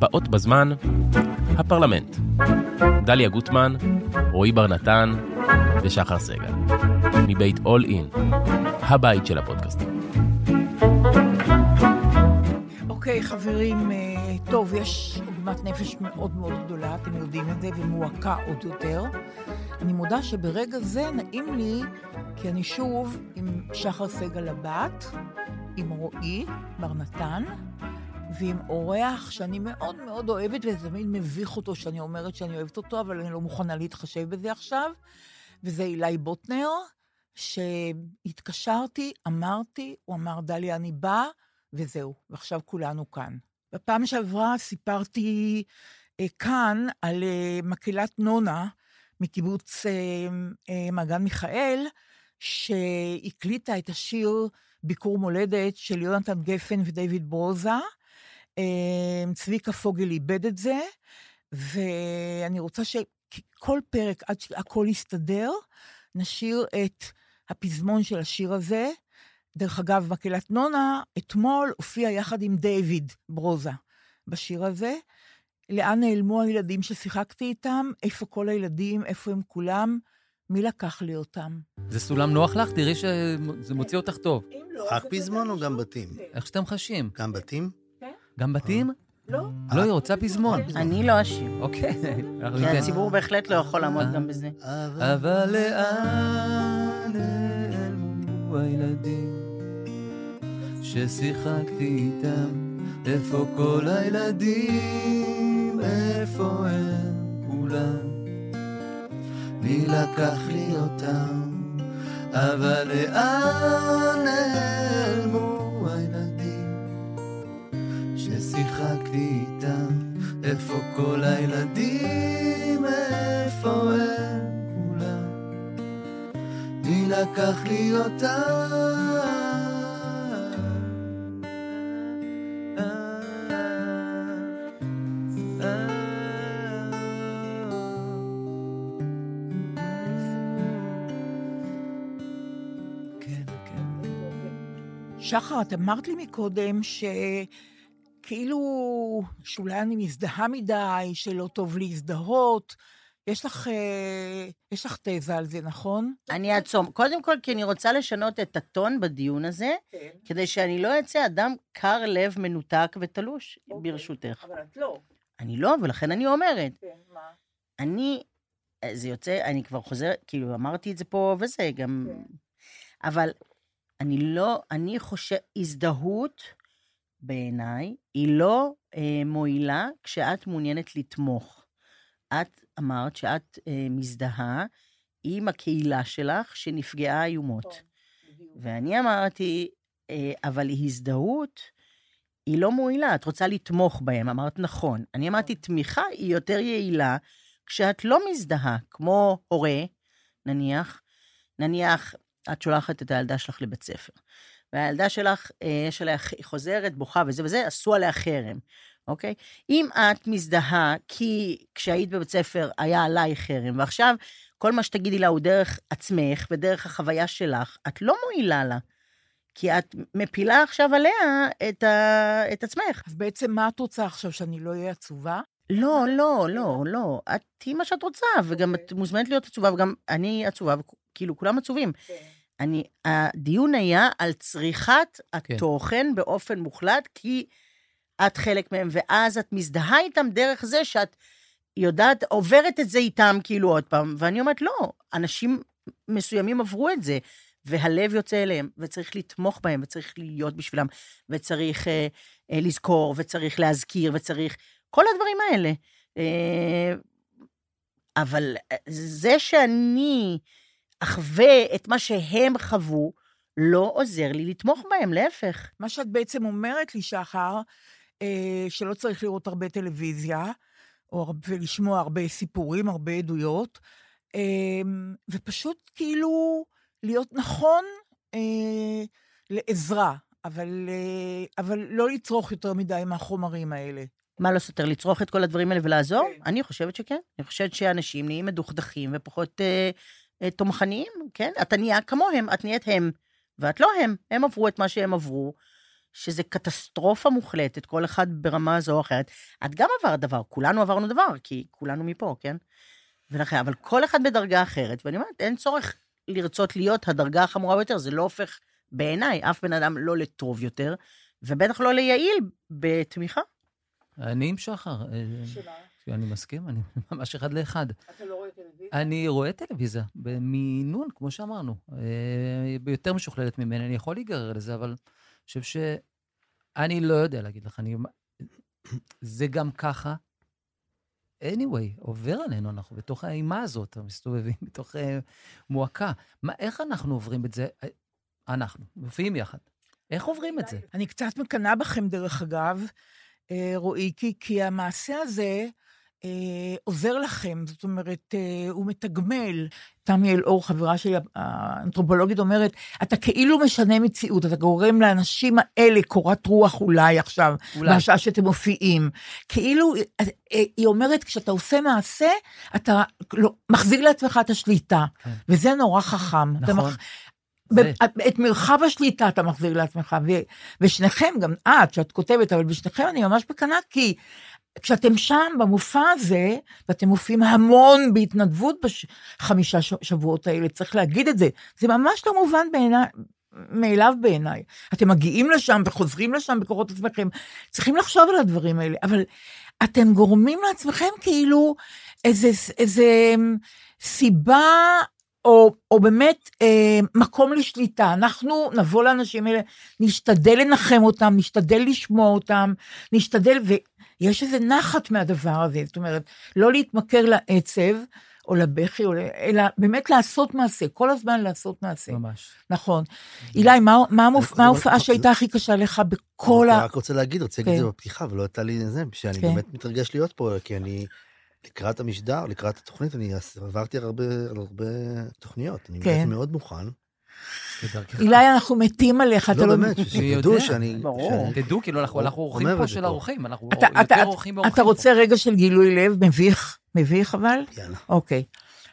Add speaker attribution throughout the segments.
Speaker 1: באות בזמן, הפרלמנט. דליה גוטמן, רועי בר נתן ושחר סגל. מבית All In, הבית של הפודקאסטים.
Speaker 2: אוקיי, חברים, אה, טוב, יש עוגמת נפש מאוד מאוד גדולה, אתם יודעים את זה, ומועקה עוד יותר. אני מודה שברגע זה נעים לי, כי אני שוב עם שחר סגל הבת, עם רועי בר נתן, ועם אורח שאני מאוד מאוד אוהבת, וזה תמיד מביך אותו שאני אומרת שאני אוהבת אותו, אבל אני לא מוכנה להתחשב בזה עכשיו, וזה אילי בוטנר, שהתקשרתי, אמרתי, הוא אמר, דליה, אני באה, וזהו, ועכשיו כולנו כאן. בפעם שעברה סיפרתי אה, כאן על אה, מקהלת נונה מקיבוץ אה, אה, מעגן מיכאל, שהקליטה את השיר ביקור מולדת של יונתן גפן ודייוויד ברוזה. אה, צביקה פוגל איבד את זה, ואני רוצה שכל פרק, עד שהכל יסתדר, נשאיר את הפזמון של השיר הזה. דרך אגב, מקהלת נונה, אתמול הופיע יחד עם דיוויד ברוזה בשיר הזה. לאן נעלמו הילדים ששיחקתי איתם? איפה כל הילדים? איפה הם כולם? מי לקח לי אותם?
Speaker 3: זה סולם נוח לך? תראי שזה מוציא אותך טוב.
Speaker 4: רק פזמון או גם בתים?
Speaker 3: איך שאתם חשים.
Speaker 4: גם בתים?
Speaker 3: גם בתים?
Speaker 2: לא.
Speaker 3: לא, היא רוצה פזמון.
Speaker 5: אני לא אשיר.
Speaker 3: אוקיי.
Speaker 5: כי הציבור בהחלט לא יכול לעמוד גם בזה.
Speaker 3: אבל לאן נעלמו הילדים ששיחקתי איתם? איפה כל הילדים? איפה הם כולם? מי לקח לי אותם? אבל לאן נעלמו ששיחקתי איתם? איפה כל הילדים? איפה הם כולם? מי לקח לי כן.
Speaker 2: שחר, את אמרת לי מקודם שכאילו, שאולי אני מזדהה מדי, שלא טוב להזדהות. יש לך, אה, יש לך תזה על זה, נכון?
Speaker 5: אני אעצום. קודם כל, כי אני רוצה לשנות את הטון בדיון הזה,
Speaker 2: כן.
Speaker 5: כדי שאני לא אצא אדם קר לב, מנותק ותלוש, ברשותך.
Speaker 2: אבל את לא.
Speaker 5: אני לא, ולכן אני אומרת.
Speaker 2: כן, מה?
Speaker 5: אני, זה יוצא, אני כבר חוזרת, כאילו, אמרתי את זה פה וזה, גם... אבל אני לא, אני חושב, הזדהות בעיניי היא לא אה, מועילה כשאת מעוניינת לתמוך. את אמרת שאת אה, מזדהה עם הקהילה שלך שנפגעה איומות. ואני אמרתי, אה, אבל הזדהות היא לא מועילה, את רוצה לתמוך בהם. אמרת, נכון. אני אמרתי, תמיכה היא יותר יעילה כשאת לא מזדהה, כמו הורה, נניח, נניח, את שולחת את הילדה שלך לבית ספר, והילדה שלך, אה, יש עליה, היא חוזרת, בוכה וזה וזה, עשו עליה חרם, אוקיי? אם את מזדהה כי כשהיית בבית ספר היה עלייך חרם, ועכשיו כל מה שתגידי לה הוא דרך עצמך ודרך החוויה שלך, את לא מועילה לה. כי את מפילה עכשיו עליה את, ה... את עצמך.
Speaker 2: אז בעצם מה את רוצה עכשיו, שאני לא אהיה עצובה?
Speaker 5: לא, לא, לא, לא. את תהיי מה שאת רוצה, וגם את מוזמנת להיות עצובה, וגם אני עצובה, וכאילו, כולם עצובים. אני, הדיון היה על צריכת התוכן באופן מוחלט, כי את חלק מהם, ואז את מזדהה איתם דרך זה שאת יודעת, עוברת את זה איתם כאילו עוד פעם, ואני אומרת, לא, אנשים מסוימים עברו את זה, והלב יוצא אליהם, וצריך לתמוך בהם, וצריך להיות בשבילם, וצריך אה, אה, לזכור, וצריך להזכיר, וצריך... כל הדברים האלה. אה, אבל אה, זה שאני אחווה את מה שהם חוו, לא עוזר לי לתמוך בהם, להפך.
Speaker 2: מה שאת בעצם אומרת לי, שחר, אה, שלא צריך לראות הרבה טלוויזיה, או ולשמוע הרבה סיפורים, הרבה עדויות, אה, ופשוט כאילו להיות נכון אה, לעזרה, אבל, אה, אבל לא לצרוך יותר מדי מהחומרים האלה.
Speaker 5: מה לא סותר? לצרוך את כל הדברים האלה ולעזור? כן. אני חושבת שכן. אני חושבת שאנשים נהיים מדוכדכים ופחות אה, אה, תומכניים, כן? אתה נהיה כמוהם, את נהיית הם, ואת לא הם. הם עברו את מה שהם עברו, שזה קטסטרופה מוחלטת, כל אחד ברמה זו או אחרת. את גם עברת דבר, כולנו עברנו דבר, כי כולנו מפה, כן? ולכן, אבל כל אחד בדרגה אחרת, ואני אומרת, אין צורך לרצות להיות הדרגה החמורה ביותר, זה לא הופך בעיניי אף בן אדם לא לטוב יותר, ובטח לא ליעיל בתמיכה.
Speaker 6: אני עם שחר. שמה? אני מסכים, אני ממש אחד לאחד.
Speaker 2: אתה לא רואה טלוויזיה?
Speaker 6: אני רואה טלוויזיה, במינון, כמו שאמרנו. יותר משוכללת ממני, אני יכול להיגרר לזה, אבל אני חושב ש... אני לא יודע להגיד לך, אני... זה גם ככה. anyway, עובר עלינו, אנחנו בתוך האימה הזאת, מסתובבים בתוך uh, מועקה. מה, איך אנחנו עוברים את זה? אנחנו, מופיעים יחד. איך עוברים את זה?
Speaker 2: אני קצת מקנאה בכם, דרך אגב, רועי, כי, כי המעשה הזה אה, עוזר לכם, זאת אומרת, אה, הוא מתגמל. תמי אלאור, חברה שלי, האנתרופולוגית, אומרת, אתה כאילו משנה מציאות, אתה גורם לאנשים האלה קורת רוח אולי עכשיו, אולי. בשעה שאתם מופיעים. כאילו, היא אומרת, כשאתה עושה מעשה, אתה לא, מחזיר לעצמך את השליטה, כן. וזה נורא חכם.
Speaker 6: נכון. מח...
Speaker 2: את מרחב השליטה אתה מחזיר לעצמך, ושניכם, גם את, שאת כותבת, אבל בשניכם אני ממש מקנאה, כי כשאתם שם במופע הזה, ואתם מופיעים המון בהתנדבות בחמישה שבועות האלה, צריך להגיד את זה, זה ממש לא מובן בעיניי. מאליו בעיניי. אתם מגיעים לשם וחוזרים לשם בכוחות עצמכם, צריכים לחשוב על הדברים האלה, אבל אתם גורמים לעצמכם כאילו איזה, איזה סיבה או, או באמת אה, מקום לשליטה. אנחנו נבוא לאנשים האלה, נשתדל לנחם אותם, נשתדל לשמוע אותם, נשתדל, ויש איזה נחת מהדבר הזה, זאת אומרת, לא להתמכר לעצב, או לבכי, או, אלא באמת לעשות מעשה, כל הזמן לעשות מעשה.
Speaker 6: ממש.
Speaker 2: נכון. אילי, מה, מה, מה ההופעה שהייתה הכי קשה לך בכל ה...
Speaker 4: אני רק רוצה להגיד, רוצה להגיד את זה כן. בפתיחה, ולא הייתה לי זה, שאני כן. באמת מתרגש להיות פה, כי אני... לקראת המשדר, לקראת התוכנית, אני עברתי על הרבה, הרבה תוכניות, אני כן. מאוד מוכן.
Speaker 2: אילי, אנחנו מתים עליך, אתה
Speaker 4: לא... לא, באמת, שתדעו שאני...
Speaker 6: ברור. תדעו, כאילו, אנחנו אורחים פה של האורחים, אנחנו
Speaker 2: יותר אורחים באורחים. אתה רוצה רגע של גילוי לב, מביך, מביך אבל?
Speaker 4: יאללה.
Speaker 2: אוקיי.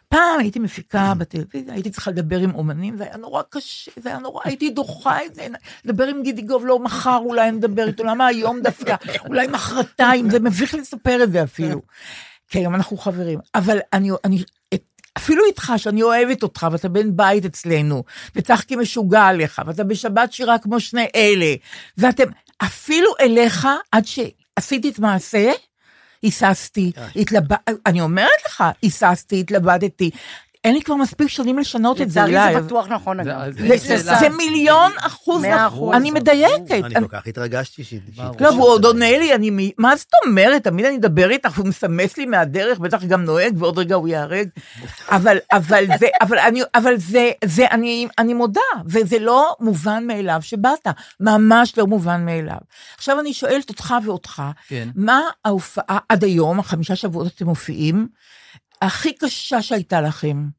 Speaker 2: פעם הייתי מפיקה בטלוויזיה, הייתי צריכה לדבר עם אומנים, זה היה נורא קשה, זה היה נורא, הייתי דוחה את זה, לדבר עם גידי גוב, לא מחר אולי נדבר איתו, למה היום דווקא, אולי מחרתיים, זה מביך לספר את זה אפילו. כי היום אנחנו חברים. אבל אני, אני, אפילו איתך, שאני אוהבת אותך, ואתה בן בית אצלנו, וצחקי משוגע עליך, ואתה בשבת שירה כמו שני אלה, ואתם, אפילו אליך, עד שעשיתי את מעשה, היססתי, התלבט... אני אומרת לך, היססתי, התלבטתי, אין לי כבר מספיק שנים לשנות את זה,
Speaker 5: לצערי זה בטוח נכון, אגב.
Speaker 2: זה מיליון אחוז, נכון. אני מדייקת.
Speaker 4: אני כל כך התרגשתי ש...
Speaker 2: לא, והוא עוד עונה לי, אני, מה זאת אומרת? תמיד אני אדבר איתך, הוא מסמס לי מהדרך, בטח גם נוהג, ועוד רגע הוא ייהרג. אבל, אבל זה, אבל אני, אבל זה, זה, אני, אני מודה, וזה לא מובן מאליו שבאת, ממש לא מובן מאליו. עכשיו אני שואלת אותך ואותך,
Speaker 6: כן.
Speaker 2: מה ההופעה עד היום, החמישה שבועות אתם מופיעים, הכי קשה שהייתה לכם?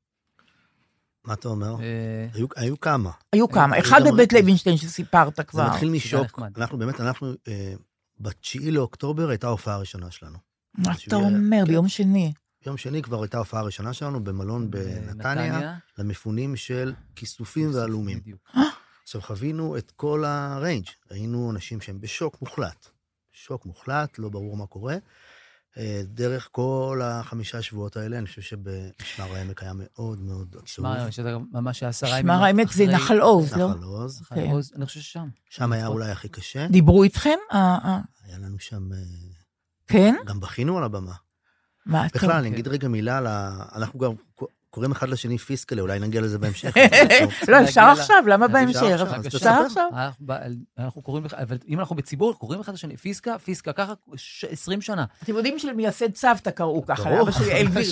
Speaker 4: מה אתה אומר?
Speaker 6: אה,
Speaker 4: היו- היו כמה.
Speaker 2: היו כמה.
Speaker 4: היו
Speaker 2: אחד בבית לוינשטיין שסיפרת
Speaker 4: זה
Speaker 2: כבר.
Speaker 4: מתחיל משוק. אנחנו באמת, אנחנו, אה, בתשיעי לאוקטובר הייתה ההופעה הראשונה שלנו.
Speaker 2: מה אתה אומר,
Speaker 4: כן.
Speaker 2: ביום שני?
Speaker 4: ביום שני כבר הייתה ההופעה הראשונה שלנו במלון בנתניה, למפונים של כיסופים ועלומים. עכשיו, חווינו את כל הריינג'. ראינו אנשים שהם בשוק מוחלט. שוק מוחלט, לא ברור מה קורה. אה, דרך כל החמישה שבועות האלה, אני חושב שבמשמר העמק היה מאוד מאוד עצוב.
Speaker 6: שמע, שזה ממש עשרה ימים
Speaker 2: שמר האמת זה נחל עוז, לא?
Speaker 4: נחל עוז.
Speaker 6: נחל
Speaker 2: כן.
Speaker 6: עוז, אני חושב ששם.
Speaker 4: שם היה אולי הכי קשה.
Speaker 2: דיברו איתכם? אה, אה,
Speaker 4: היה לנו שם...
Speaker 2: כן?
Speaker 4: גם בכינו על הבמה.
Speaker 2: מה אתה...
Speaker 4: בכלל, אני אגיד רגע מילה על ה... אנחנו גם קוראים אחד לשני פיסקלה, אולי נגיע לזה בהמשך.
Speaker 2: לא, אפשר עכשיו, למה בהמשך? אפשר. עכשיו?
Speaker 6: אנחנו קוראים לך, אבל אם אנחנו בציבור, קוראים אחד לשני, פיסקה, פיסקה, ככה ש- 20 שנה.
Speaker 2: אתם יודעים שלמייסד צוותא קראו ככה. לאבא שלי אל וירץ.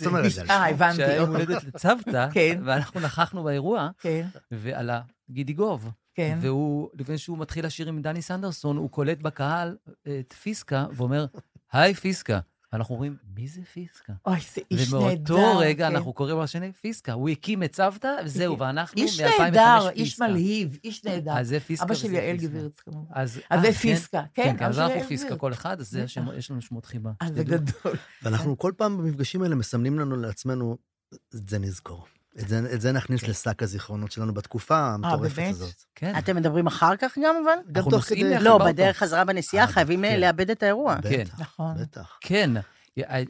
Speaker 6: שקורא
Speaker 2: אה, הבנתי.
Speaker 6: שהיה יום
Speaker 2: אוקיי.
Speaker 6: הולדת לצוותא,
Speaker 2: כן.
Speaker 6: ואנחנו נכחנו באירוע,
Speaker 2: כן,
Speaker 6: ועלה גידי גוב.
Speaker 2: כן.
Speaker 6: והוא, לפני שהוא מתחיל לשיר עם דני סנדרסון, הוא קולט בקהל את פיסקה, ואומר, היי פיסקה. אנחנו אומרים, מי זה פיסקה?
Speaker 2: אוי, זה איש נהדר.
Speaker 6: ומאותו רגע
Speaker 2: כן.
Speaker 6: אנחנו קוראים לשני פיסקה. הוא הקים את צוותא, וזהו, ואנחנו
Speaker 2: איש
Speaker 6: מ-2005
Speaker 2: נהדר, איש
Speaker 6: פיסקה.
Speaker 2: מלהיב, איש נהדר.
Speaker 6: אז זה פיסקה
Speaker 2: אבא שלי יעל
Speaker 6: פיסקה.
Speaker 2: גבירץ כמובן.
Speaker 6: אז
Speaker 2: אז
Speaker 6: אה,
Speaker 2: זה
Speaker 6: כן?
Speaker 2: פיסקה, כן,
Speaker 6: כן, כן, אז אנחנו
Speaker 2: יעל
Speaker 6: פיסקה. כל אחד, אז זה יש לנו שמות חיבה.
Speaker 2: אז זה
Speaker 6: שתדעו.
Speaker 2: גדול.
Speaker 4: ואנחנו כל פעם במפגשים האלה מסמנים לנו לעצמנו, את זה נזכור. את זה, את זה נכניס לשק הזיכרונות שלנו בתקופה המטורפת
Speaker 2: באמת?
Speaker 4: הזאת.
Speaker 6: כן.
Speaker 5: אתם מדברים אחר כך גם, אבל?
Speaker 4: גם
Speaker 6: אנחנו
Speaker 4: תוך
Speaker 6: נוסעים
Speaker 4: כדי...
Speaker 5: לא. בדרך חזרה בנסיעה
Speaker 4: אה,
Speaker 5: חייבים
Speaker 4: כן.
Speaker 5: לאבד את האירוע.
Speaker 6: כן.
Speaker 4: בטח,
Speaker 2: נכון.
Speaker 4: בטח.
Speaker 6: כן,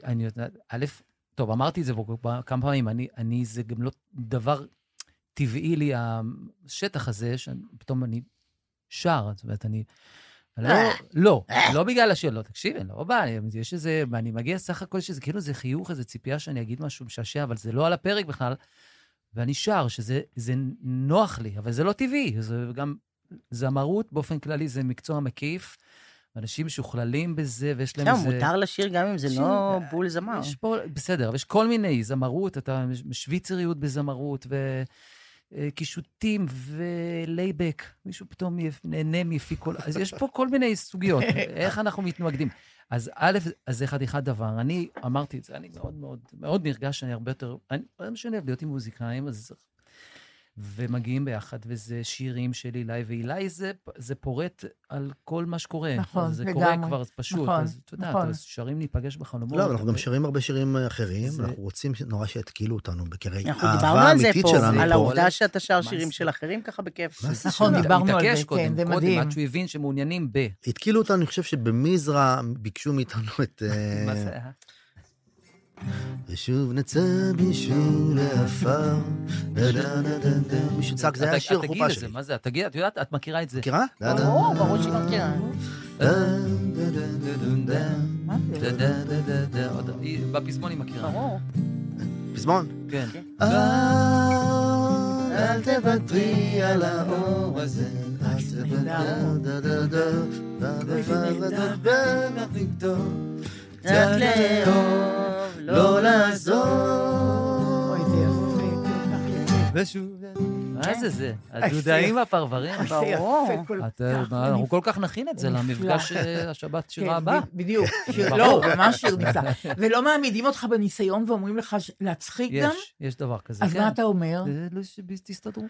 Speaker 6: אני יודעת, א', טוב, אמרתי את זה פה כמה פעמים, אני, אני, זה גם לא דבר טבעי לי, השטח הזה, שפתאום אני שר, זאת אומרת, אני... לא, לא, לא בגלל השיר, לא, תקשיב, אני לא בא, יש איזה, אני מגיע סך הכל שזה כאילו זה חיוך, איזה ציפייה שאני אגיד משהו משעשע, אבל זה לא על הפרק בכלל, ואני שר, שזה זה נוח לי, אבל זה לא טבעי, זה גם, זמרות באופן כללי זה מקצוע מקיף, אנשים משוכללים בזה, ויש להם
Speaker 5: עכשיו,
Speaker 6: איזה...
Speaker 5: מותר לשיר גם אם זה
Speaker 6: שיר-
Speaker 5: לא בול זמר.
Speaker 6: יש פה, בסדר, אבל יש כל מיני זמרות, אתה שוויצריות בזמרות, וקישוטים ולייבק, מישהו פתאום נהנה מיפי כל... אז יש פה כל מיני סוגיות, איך אנחנו מתמקדים. אז א', אז זה חתיכת דבר. אני אמרתי את זה, אני מאוד מאוד מאוד נרגש, אני הרבה יותר... אני לא משנה, להיות עם מוזיקאים, אז... ומגיעים ביחד, וזה שירים של אילי, ואילי זה, זה פורט על כל מה שקורה.
Speaker 2: נכון,
Speaker 6: זה
Speaker 2: לגמרי.
Speaker 6: קורה כבר פשוט,
Speaker 2: נכון,
Speaker 6: אז אתה יודע,
Speaker 2: נכון.
Speaker 6: אז שרים להיפגש בחלומות.
Speaker 4: לא, אבל אנחנו גם שרים הרבה שירים אחרים,
Speaker 6: זה-
Speaker 4: אנחנו רוצים נורא שיתקילו אותנו, כי
Speaker 5: אנחנו
Speaker 4: האהבה
Speaker 5: דיברנו על זה פה,
Speaker 4: שלנו
Speaker 5: על. העובדה שאתה שר שירים
Speaker 6: זה?
Speaker 5: של אחרים ככה בכיף.
Speaker 4: מה זה
Speaker 2: נכון? דיברנו על זה, כן, זה
Speaker 6: קודם,
Speaker 2: מדהים.
Speaker 6: עד שהוא הבין שמעוניינים ב...
Speaker 4: התקילו אותנו, אני חושב שבמזרע ביקשו מאיתנו את... אה,
Speaker 6: מה זה היה?
Speaker 4: ושוב נצא בשביל העפר, דה דה דה דה דה. מישהו צעק, זה היה שיר חופה שלי.
Speaker 6: מה זה? תגיד, את יודעת, את מכירה את זה.
Speaker 4: מכירה? דה דה
Speaker 5: ברור, ברור שהיא מכירה.
Speaker 4: דה דה דה דה דה דה.
Speaker 2: מה זה?
Speaker 6: דה, דה, דה, דה, דה, עוד- היא- בפזמון היא מכירה.
Speaker 5: ברור.
Speaker 4: פזמון.
Speaker 6: כן.
Speaker 4: אה, אל תוותרי על האור הזה, אל תוותרי, דה דה דה, דה דה דה דה דה.
Speaker 5: קצת לא לעזור.
Speaker 2: אוי, זה יפה, כל כך יפה.
Speaker 6: ושוב... מה זה זה? הדודאים והפרברים?
Speaker 5: ברור.
Speaker 6: אנחנו כל כך נכין את זה. למפגש אה, השבת שירה
Speaker 2: כן,
Speaker 6: הבאה.
Speaker 2: בדיוק. לא, ממש שיר נפלא. ולא מעמידים אותך בניסיון ואומרים לך להצחיק גם?
Speaker 6: יש, יש דבר כזה,
Speaker 2: אז
Speaker 6: כן.
Speaker 2: מה אתה אומר?
Speaker 6: אה, לא, שתסתדרו.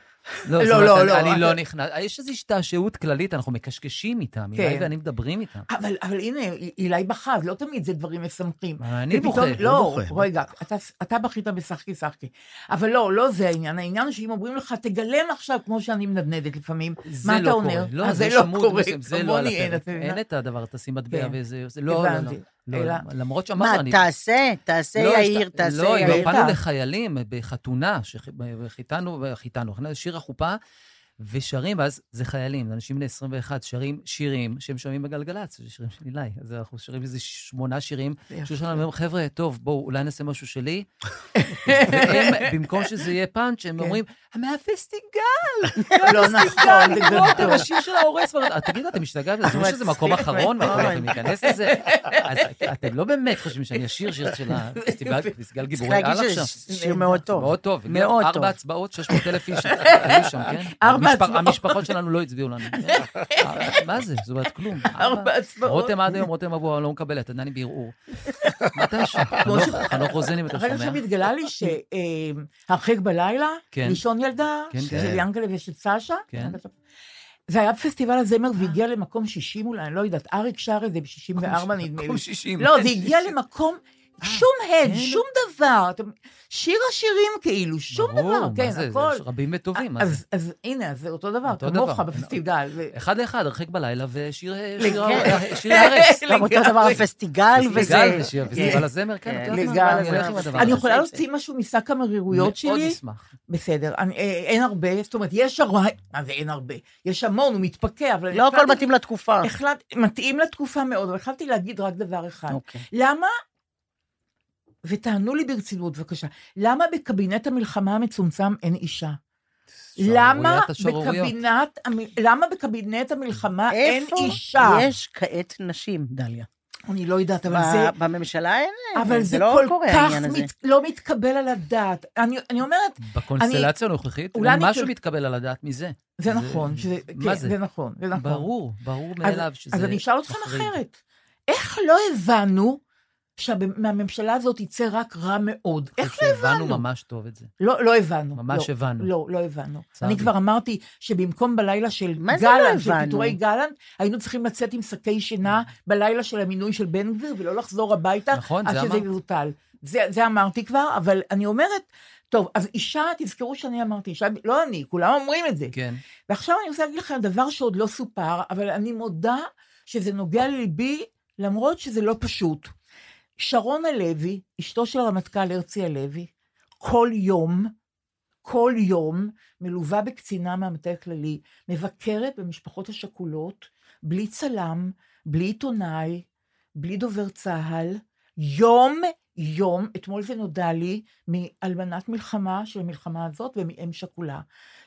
Speaker 2: לא, לא,
Speaker 6: אני-
Speaker 2: לא,
Speaker 6: אני לא נכנס, יש איזו השתעשעות כללית, אנחנו מקשקשים איתם,
Speaker 2: כן.
Speaker 6: אילי ואני מדברים איתם.
Speaker 2: אבל, אבל הנה, אילי בכה, אז לא תמיד זה דברים משמחים.
Speaker 6: אני בוכה.
Speaker 2: לא,
Speaker 4: בוכה.
Speaker 2: רגע, אתה, אתה בכית בשחקי שחקי. אבל לא, לא זה העניין. העניין שאם אומרים לך, תגלם עכשיו, כמו שאני מנדנדת לפעמים, מה
Speaker 6: לא
Speaker 2: אתה
Speaker 6: קורה.
Speaker 2: אומר?
Speaker 6: לא,
Speaker 2: אז
Speaker 6: זה
Speaker 2: לא קורה,
Speaker 6: זה לא על
Speaker 2: כמוני אין,
Speaker 6: הפרק. את הדבר, תשים מטבע
Speaker 2: כן.
Speaker 6: וזה, זה לא, לא, לא. לא,
Speaker 2: אלא-
Speaker 6: למרות
Speaker 5: מה,
Speaker 6: שאמרנו, אני...
Speaker 5: תעשה, תעשה
Speaker 6: לא,
Speaker 5: יאיר, תעשה
Speaker 6: לא,
Speaker 5: יאיר.
Speaker 6: לא. באנו לחיילים בחתונה, שחיתנו, חיתנו, שיר החופה, ושרים, ואז זה חיילים, זה אנשים בני 21, שרים שירים שהם שומעים בגלגלצ, זה שירים של אילי. אז אנחנו שרים איזה שמונה שירים, שהוא שלנו אומרים, חבר'ה, טוב, בואו, אולי נעשה משהו שלי. והם, במקום שזה יהיה פאנץ', הם
Speaker 2: כן.
Speaker 6: אומרים, מהפסטיגל!
Speaker 2: לא נכון, זה גדול.
Speaker 6: השיר של ההורס. ורד." תגידו, אתם משתגעים? זה לא שזה מקום אחרון, ואנחנו לא יכולים להיכנס לזה? אז אתם לא באמת חושבים שאני אשיר שיר של הפסטיגל גיבורי על עכשיו?
Speaker 5: שיר מאוד טוב.
Speaker 6: מאוד טוב.
Speaker 5: מאוד טוב.
Speaker 6: ארבע הצבעות, 600 אלף איש היו שם, כן? המשפחות שלנו לא הצביעו לנו. מה זה? זאת אומרת, כלום.
Speaker 2: ארבע הצבעות.
Speaker 6: רותם עד היום, רותם אבו לא מקבלת, עדיין בערעור. מתישהו. חנוך- חנוך רוזן, אם אתה שומע.
Speaker 2: עכשיו התגלה לי שהרחק בלילה,
Speaker 6: כן.
Speaker 2: לישון ילדה,
Speaker 6: כן,
Speaker 2: של
Speaker 6: כן.
Speaker 2: ינקלה ושל סשה. זה היה בפסטיבל הזמר והגיע למקום 60 אולי, אני לא יודעת, אריק שר את זה ב-64 נדמה לי.
Speaker 6: מקום 60.
Speaker 2: לא, זה הגיע למקום, שום הד,
Speaker 6: כן.
Speaker 2: שום דבר. אתם- שיר השירים כאילו, שום
Speaker 6: ברור,
Speaker 2: דבר,
Speaker 6: מה
Speaker 2: כן,
Speaker 6: זה?
Speaker 2: הכל.
Speaker 6: יש רבים וטובים, מה זה?
Speaker 2: אז, אז הנה, אז זה אותו דבר, כמוך. בפסטיגל. ו-
Speaker 6: אחד לאחד, הרחק בלילה ושיר
Speaker 2: לגמרי.
Speaker 6: שיר הארץ.
Speaker 5: גם אותו דבר הפסטיגל וזה.
Speaker 6: פסטיגל ושיר, פסטיבל הזמר, כן,
Speaker 5: כן.
Speaker 6: אני.
Speaker 2: יכולה להוציא משהו משק המרירויות
Speaker 6: מאוד
Speaker 2: שלי?
Speaker 6: אשמח.
Speaker 2: בסדר, אני, אה, אין הרבה, זאת אומרת, יש הרבה, מה זה אין הרבה? יש המון, הוא מתפקע, אבל...
Speaker 5: לא הכל מתאים לתקופה.
Speaker 2: מתאים לתקופה מאוד, אבל החלטתי להגיד רק דבר אחד.
Speaker 5: אוקיי.
Speaker 2: למה, ותענו לי ברצינות בבקשה, למה בקבינט המלחמה המצומצם אין אישה? למה. בקבינט, למה בקבינט המלחמה אין
Speaker 5: איפה
Speaker 2: אישה?
Speaker 5: יש כעת נשים, דליה?
Speaker 2: אני לא יודעת, אבל זה...
Speaker 5: בממשלה אין,
Speaker 2: אבל
Speaker 5: זה
Speaker 2: זה
Speaker 5: לא
Speaker 2: כל
Speaker 5: קורה
Speaker 2: כך
Speaker 5: העניין הזה.
Speaker 2: מת, לא מתקבל על הדעת. אני, אני אומרת,
Speaker 6: בקונסטלציה הנוכחית,
Speaker 2: אולי
Speaker 6: משהו מתקבל על הדעת מזה.
Speaker 2: זה נכון, שזה,
Speaker 6: מה
Speaker 2: כן,
Speaker 6: זה?
Speaker 2: זה נכון, זה נכון.
Speaker 6: ברור, ברור
Speaker 2: אז-
Speaker 6: מאליו שזה
Speaker 2: אז אני אשאל אתכם. אחרת. איך לא הבנו שמהממשלה הזאת יצא רק רע מאוד? איך לא
Speaker 6: שהבנו
Speaker 2: הבנו?
Speaker 6: ממש טוב את זה.
Speaker 2: לא, לא הבנו.
Speaker 6: ממש
Speaker 2: לא,
Speaker 6: הבנו.
Speaker 2: לא, לא הבנו.
Speaker 6: צר
Speaker 2: אני
Speaker 6: לי.
Speaker 2: כבר אמרתי שבמקום בלילה של
Speaker 5: זה לא
Speaker 2: גלנט, של
Speaker 5: הבנו?
Speaker 2: פיטורי גלנט, היינו צריכים לצאת עם שקי שינה בלילה של המינוי של בן גביר, ולא לחזור הביתה,
Speaker 6: נכון,
Speaker 2: עד
Speaker 6: זה
Speaker 2: שזה. יבוטל. זה, זה אמרתי כבר, אבל אני אומרת, טוב, אז אישה, תזכרו שאני אמרתי, אישה, לא אני, כולם אומרים את זה.
Speaker 6: כן.
Speaker 2: ועכשיו אני רוצה להגיד לכם דבר שעוד לא סופר, אבל אני מודה שזה נוגע לליבי, למרות שזה לא פשוט. שרון הלוי, אשתו של הרמטכ"ל הרצי הלוי, כל יום, כל יום, מלווה בקצינה מהמטה הכללי, מבקרת במשפחות השכולות, בלי צלם, בלי עיתונאי, בלי דובר צה"ל, יום יום, אתמול זה נודע לי, מאלמנת מלחמה של המלחמה הזאת ומאם שכולה.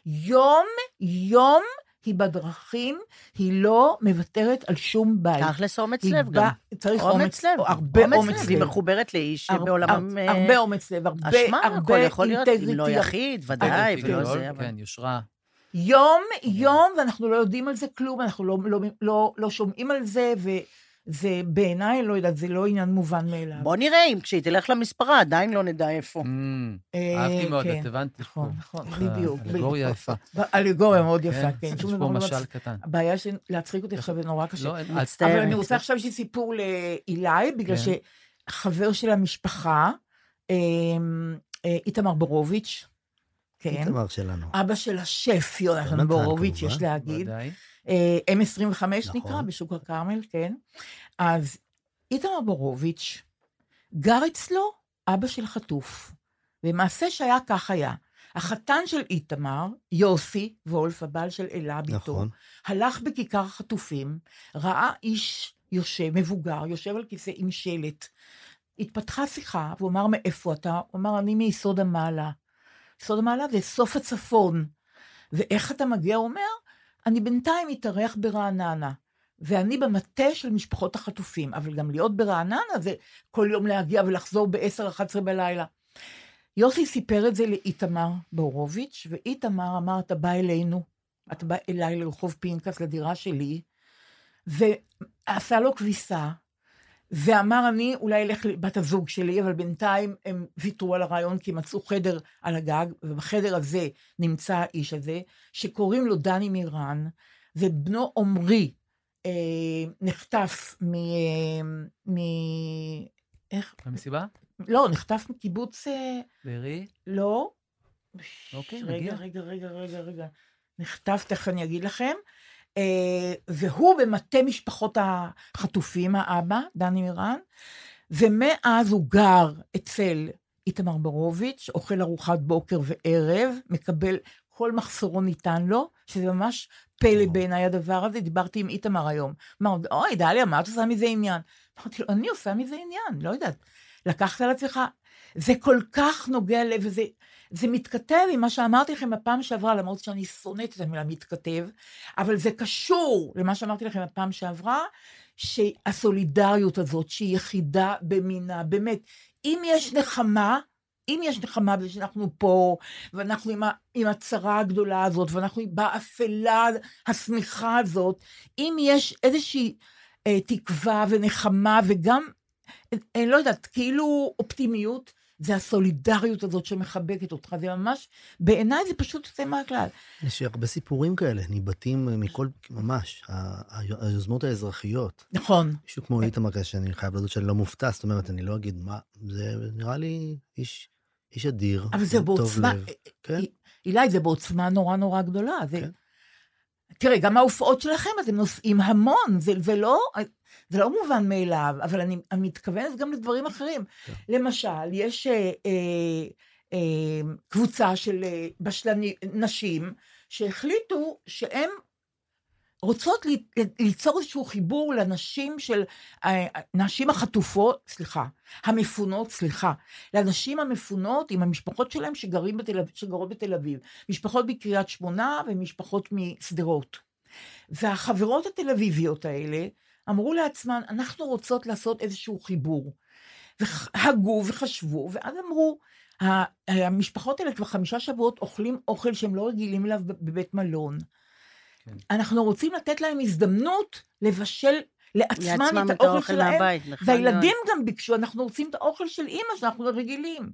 Speaker 2: יום יום היא בדרכים, היא לא מוותרת על שום בית.
Speaker 5: תכלס אומץ לב גם.
Speaker 2: צריך
Speaker 5: אומץ לב.
Speaker 2: הרבה אומץ לב.
Speaker 5: היא מחוברת לאיש
Speaker 2: הר-
Speaker 5: שבעולמם...
Speaker 2: הר-
Speaker 5: אה,
Speaker 2: הרבה אומץ לב, הרבה,
Speaker 5: אשמה,
Speaker 2: הרבה
Speaker 5: הכל יכול להיות, אם לא. יחיד, ודאי,
Speaker 6: כן,
Speaker 5: ולא זה, אבל...
Speaker 6: כן, יושרה.
Speaker 2: יום, יום, ואנחנו לא יודעים על זה כלום, אנחנו לא, לא, לא, לא שומעים על זה, וזה בעיניי, לא יודעת, זה לא עניין מובן מאליו.
Speaker 5: בוא נראה אם כשהיא תלך למספרה, עדיין לא נדע איפה.
Speaker 6: אמ,
Speaker 2: אה,
Speaker 6: אהבתי מאוד,
Speaker 2: כן.
Speaker 6: את הבנת.
Speaker 2: נכון. נכון,
Speaker 6: אה,
Speaker 2: בדיוק.
Speaker 6: אלגוריה. יפה.
Speaker 2: אלגוריה מאוד יפה, כן.
Speaker 6: יש פה
Speaker 2: לא
Speaker 6: משל קטן.
Speaker 2: הבעיה של להצחיק אותי עכשיו זה נורא קשה.
Speaker 6: לא,
Speaker 2: אבל. אני רוצה עכשיו יש לי סיפור לאילי, בגלל
Speaker 6: כן.
Speaker 2: שחבר של המשפחה, אמ, אה, איתמר בורוביץ', כן,
Speaker 4: איתמר שלנו.
Speaker 2: אבא של השף יונתן בורוביץ'. יש להגיד.
Speaker 6: ודאי.
Speaker 2: אה, M25
Speaker 4: נכון.
Speaker 2: נקרא, בשוק הכרמל, כן. אז איתמר בורוביץ' גר אצלו אבא של חטוף. ומעשה שהיה כך היה. החתן של איתמר, יוסי וולף, הבעל של אלה, ביתו,
Speaker 4: נכון.
Speaker 2: הלך בכיכר החטופים, ראה איש יושב, מבוגר, יושב על כיסא עם שלט. התפתחה שיחה, והוא אמר, מאיפה אתה? הוא אמר, אני מיסוד המעלה. יסוד המעלה זה סוף הצפון. ואיך אתה מגיע? הוא אומר, אני בינתיים מתארח ברעננה. ואני במטה של משפחות החטופים, אבל גם להיות ברעננה זה כל יום להגיע ולחזור ב-10-11 בלילה. יוסי סיפר את זה לאיתמר בורוביץ', ואיתמר אמר, אתה בא אלינו, אתה בא אליי לרחוב פינקס, לדירה שלי, ועשה לו כביסה, ואמר, אני אולי אלך לבת הזוג שלי, אבל בינתיים הם ויתרו על הרעיון כי מצאו חדר על הגג, ובחדר הזה נמצא האיש הזה, שקוראים לו דני מירן, ובנו עמרי אה, נחטף מ... אה, מ... איך?
Speaker 6: במסיבה?
Speaker 2: לא, נחטף מקיבוץ... אה,
Speaker 6: בארי?
Speaker 2: לא.
Speaker 6: אוקיי,
Speaker 2: רגע,
Speaker 6: נגיע.
Speaker 2: רגע, רגע, רגע, רגע. נחטף, תכף אני אגיד לכם. אה, והוא במטה משפחות החטופים, האבא, דני מירן, ומאז הוא גר אצל איתמר בורוביץ', אוכל ארוחת בוקר וערב, מקבל כל מחסורו ניתן לו, שזה ממש פלא בעיניי הדבר הזה. דיברתי עם איתמר היום. אמר, אוי, דליה, מה את עושה מזה עניין? אמרתי לו, אני עושה מזה עניין, לא יודעת. לקחת על עצמך, זה כל כך נוגע לב, וזה זה מתכתב עם מה שאמרתי לכם בפעם שעברה, למרות שאני שונאת את המילה מתכתב, אבל זה קשור למה שאמרתי לכם בפעם שעברה, שהסולידריות הזאת, שהיא יחידה במינה, באמת, אם יש נחמה, אם יש נחמה בזה שאנחנו פה, ואנחנו עם, ה, עם הצרה הגדולה הזאת, ואנחנו באפלה השמיכה הזאת, אם יש איזושהי אה, תקווה ונחמה, וגם, אה, אני לא יודעת, כאילו אופטימיות, זה הסולידריות הזאת שמחבקת אותך, זה ממש, בעיניי זה פשוט יוצא מהכלל.
Speaker 4: יש הרבה סיפורים כאלה, ניבטים מכל, ממש, היוזמות האזרחיות.
Speaker 2: נכון.
Speaker 4: מישהו כמו איתמר כזה, שאני חייב להודות שאני לא מופתע, זאת אומרת, אני לא אגיד מה, זה נראה לי איש, איש אדיר,
Speaker 2: אבל זה בעוצמה,
Speaker 4: לב. כן.
Speaker 2: אילי, זה בעוצמה נורא נורא גדולה. זה...
Speaker 4: כן.
Speaker 2: תראה, גם ההופעות שלכם, אתם נוסעים המון, זה, זה, לא, זה לא מובן מאליו, אבל אני, אני מתכוונת גם לדברים אחרים.
Speaker 4: כן.
Speaker 2: למשל, יש אה, אה, אה, קבוצה של אה, בשלני, נשים שהחליטו שהן רוצות לי, ליצור איזשהו חיבור לנשים של, אה, נשים החטופות, סליחה, המפונות, סליחה, לנשים המפונות עם המשפחות שלהם שגרים בתל, שגרות בתל אביב, משפחות בקריית שמונה ומשפחות משדרות. והחברות התל אביביות האלה אמרו לעצמן, אנחנו רוצות לעשות איזשהו חיבור. והגו וחשבו, ואז אמרו, המשפחות האלה כבר חמישה שבועות אוכלים אוכל שהם לא רגילים אליו בבית מלון.
Speaker 6: כן.
Speaker 2: אנחנו רוצים לתת להם הזדמנות לבשל לעצמם
Speaker 5: לעצמם
Speaker 2: את האוכל שלהם,
Speaker 5: מהבית, נכון
Speaker 2: והילדים
Speaker 5: מאוד.
Speaker 2: גם ביקשו, אנחנו רוצים את האוכל של אימא שאנחנו רגילים.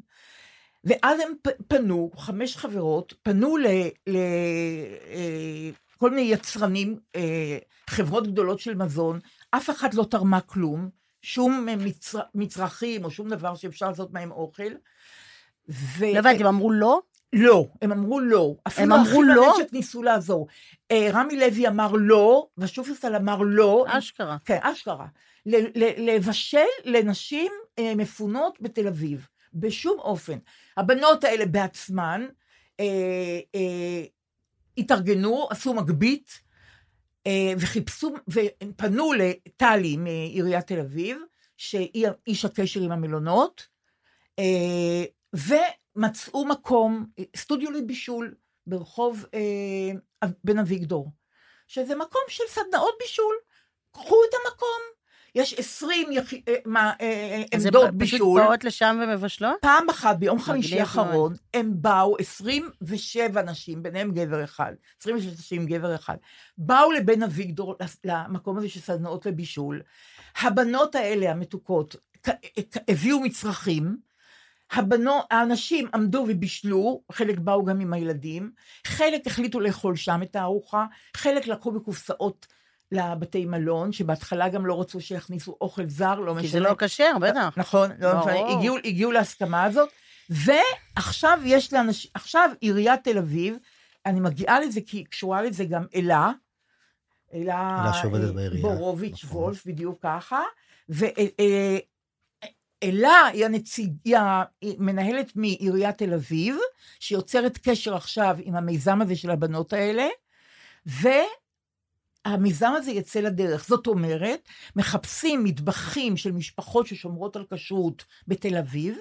Speaker 2: ואז הם פנו, חמש חברות, פנו לכל מיני יצרנים, אה, חברות גדולות של מזון, אף אחת לא תרמה כלום, שום אה, מצר, מצרכים או שום דבר שאפשר לעשות מהם אוכל. ו...
Speaker 5: לא הבנתי, הם אמרו לא?
Speaker 2: לא, הם אמרו לא. אפילו
Speaker 5: אמרו
Speaker 2: האחים
Speaker 5: לא?
Speaker 2: לנשק ניסו לעזור. אה, רמי לוי אמר לא, ושופרסל אמר לא.
Speaker 5: אשכרה.
Speaker 2: כן, אשכרה. לבשל לנשים אה, מפונות בתל אביב, בשום אופן. הבנות האלה בעצמן אה, אה, התארגנו, עשו מגבית, אה, וחיפשו, ופנו לטלי מעיריית תל אביב, שהיא איש הקשר עם המלונות, אה, ומצאו מקום, סטודיו לבישול, ברחוב אה, בן אביגדור, שזה מקום של סדנאות בישול. קחו את המקום. יש עשרים יח... אה, מה, אה,
Speaker 5: אז
Speaker 2: עמדות
Speaker 5: הם פשוט
Speaker 2: בישול.
Speaker 5: באות לשם ומבשלות?
Speaker 2: פעם אחת, ביום חמישי האחרון, הם באו, 27 נשים, ביניהם גבר אחד, 26 נשים, גבר אחד, באו לבן אביגדור, למקום הזה של סדנאות לבישול. הבנות האלה, המתוקות, הביאו מצרכים, הבנות, האנשים עמדו ובישלו, חלק באו גם עם הילדים, חלק החליטו לאכול שם את הארוחה, חלק לקחו בקופסאות לבתי מלון, שבהתחלה גם לא רצו שיכניסו אוכל זר, לא משנה.
Speaker 5: כי זה לא כשר, בטח.
Speaker 2: נכון, לא. משנה, הגיעו, הגיעו להסכמה הזאת, ועכשיו יש לאנשים, עכשיו עיריית תל אביב, אני מגיעה לזה כי היא קשורה לזה גם אלה, אלה
Speaker 4: אלה שעובדת
Speaker 2: אה,
Speaker 4: בעירייה,
Speaker 2: בורוביץ'
Speaker 4: נכון.
Speaker 2: וולף, בדיוק ככה, ואלה היא הנציג, היא המנהלת מעיריית תל אביב, שיוצרת קשר עכשיו עם המיזם הזה של הבנות האלה, והמיזם הזה יצא לדרך. זאת אומרת, מחפשים מטבחים של משפחות ששומרות על כשרות בתל אביב,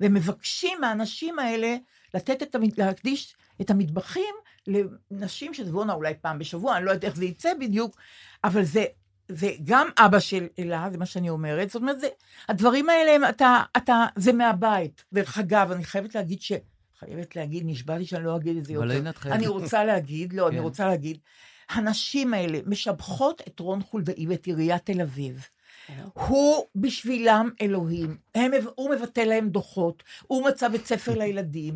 Speaker 2: ומבקשים מהאנשים האלה לתת את, להקדיש את המטבחים לנשים שתבואנה אולי פעם בשבוע, אני לא יודעת איך זה יצא בדיוק, אבל זה, זה גם אבא של אלה, זה מה שאני אומרת, זאת אומרת, זה, הדברים האלה, הם, אתה, אתה, זה מהבית. דרך אגב, אני חייבת להגיד ש... חייבת להגיד, נשבעתי שאני לא אגיד את זה
Speaker 6: אבל
Speaker 2: יותר. אני רוצה להגיד, לא, אני
Speaker 6: כן.
Speaker 2: רוצה להגיד, הנשים האלה משבחות את רון חולדאי ואת עיריית תל אביב. הוא בשבילם אלוהים, הם, הוא מבטל להם דוחות, הוא מצא בית ספר לילדים,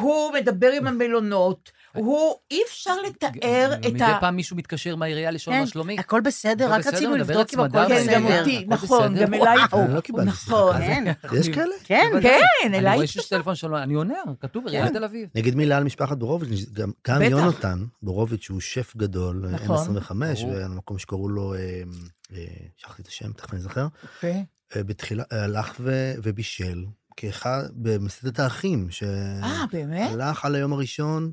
Speaker 2: הוא מדבר עם המלונות, הוא, אי אפשר לתאר את
Speaker 6: מדי
Speaker 2: ה...
Speaker 6: פעם מישהו מתקשר מהעירייה לשאול מה שלומי.
Speaker 5: הכל בסדר, רק רצינו לבדוק אם הכל
Speaker 2: כן,
Speaker 6: בסדר.
Speaker 2: גם. אותי, נכון. גם אליי,
Speaker 4: אני לא קיבלתי
Speaker 2: נכון,
Speaker 5: כן.
Speaker 4: יש כאלה?
Speaker 5: כן,
Speaker 2: כן,
Speaker 6: אני
Speaker 2: אליי,
Speaker 6: רואה שיש טלפון שלו, אני עונה, כתוב עיריית
Speaker 2: כן.
Speaker 6: תל אביב.
Speaker 4: נגיד מילה על משפחת בורוביץ', גם. יונתן בורוביץ' שהוא שף גדול,
Speaker 2: נכון.
Speaker 4: N25,
Speaker 6: ברור.
Speaker 4: והמקום שקראו לו, אה, אה, שכחתי את השם, תכף אני זוכר,
Speaker 2: אוקיי.
Speaker 4: בתחילה הלך ו, ובישל כאחד במסעדת האחים,
Speaker 2: אה, באמת?
Speaker 4: שהלך על היום הראשון,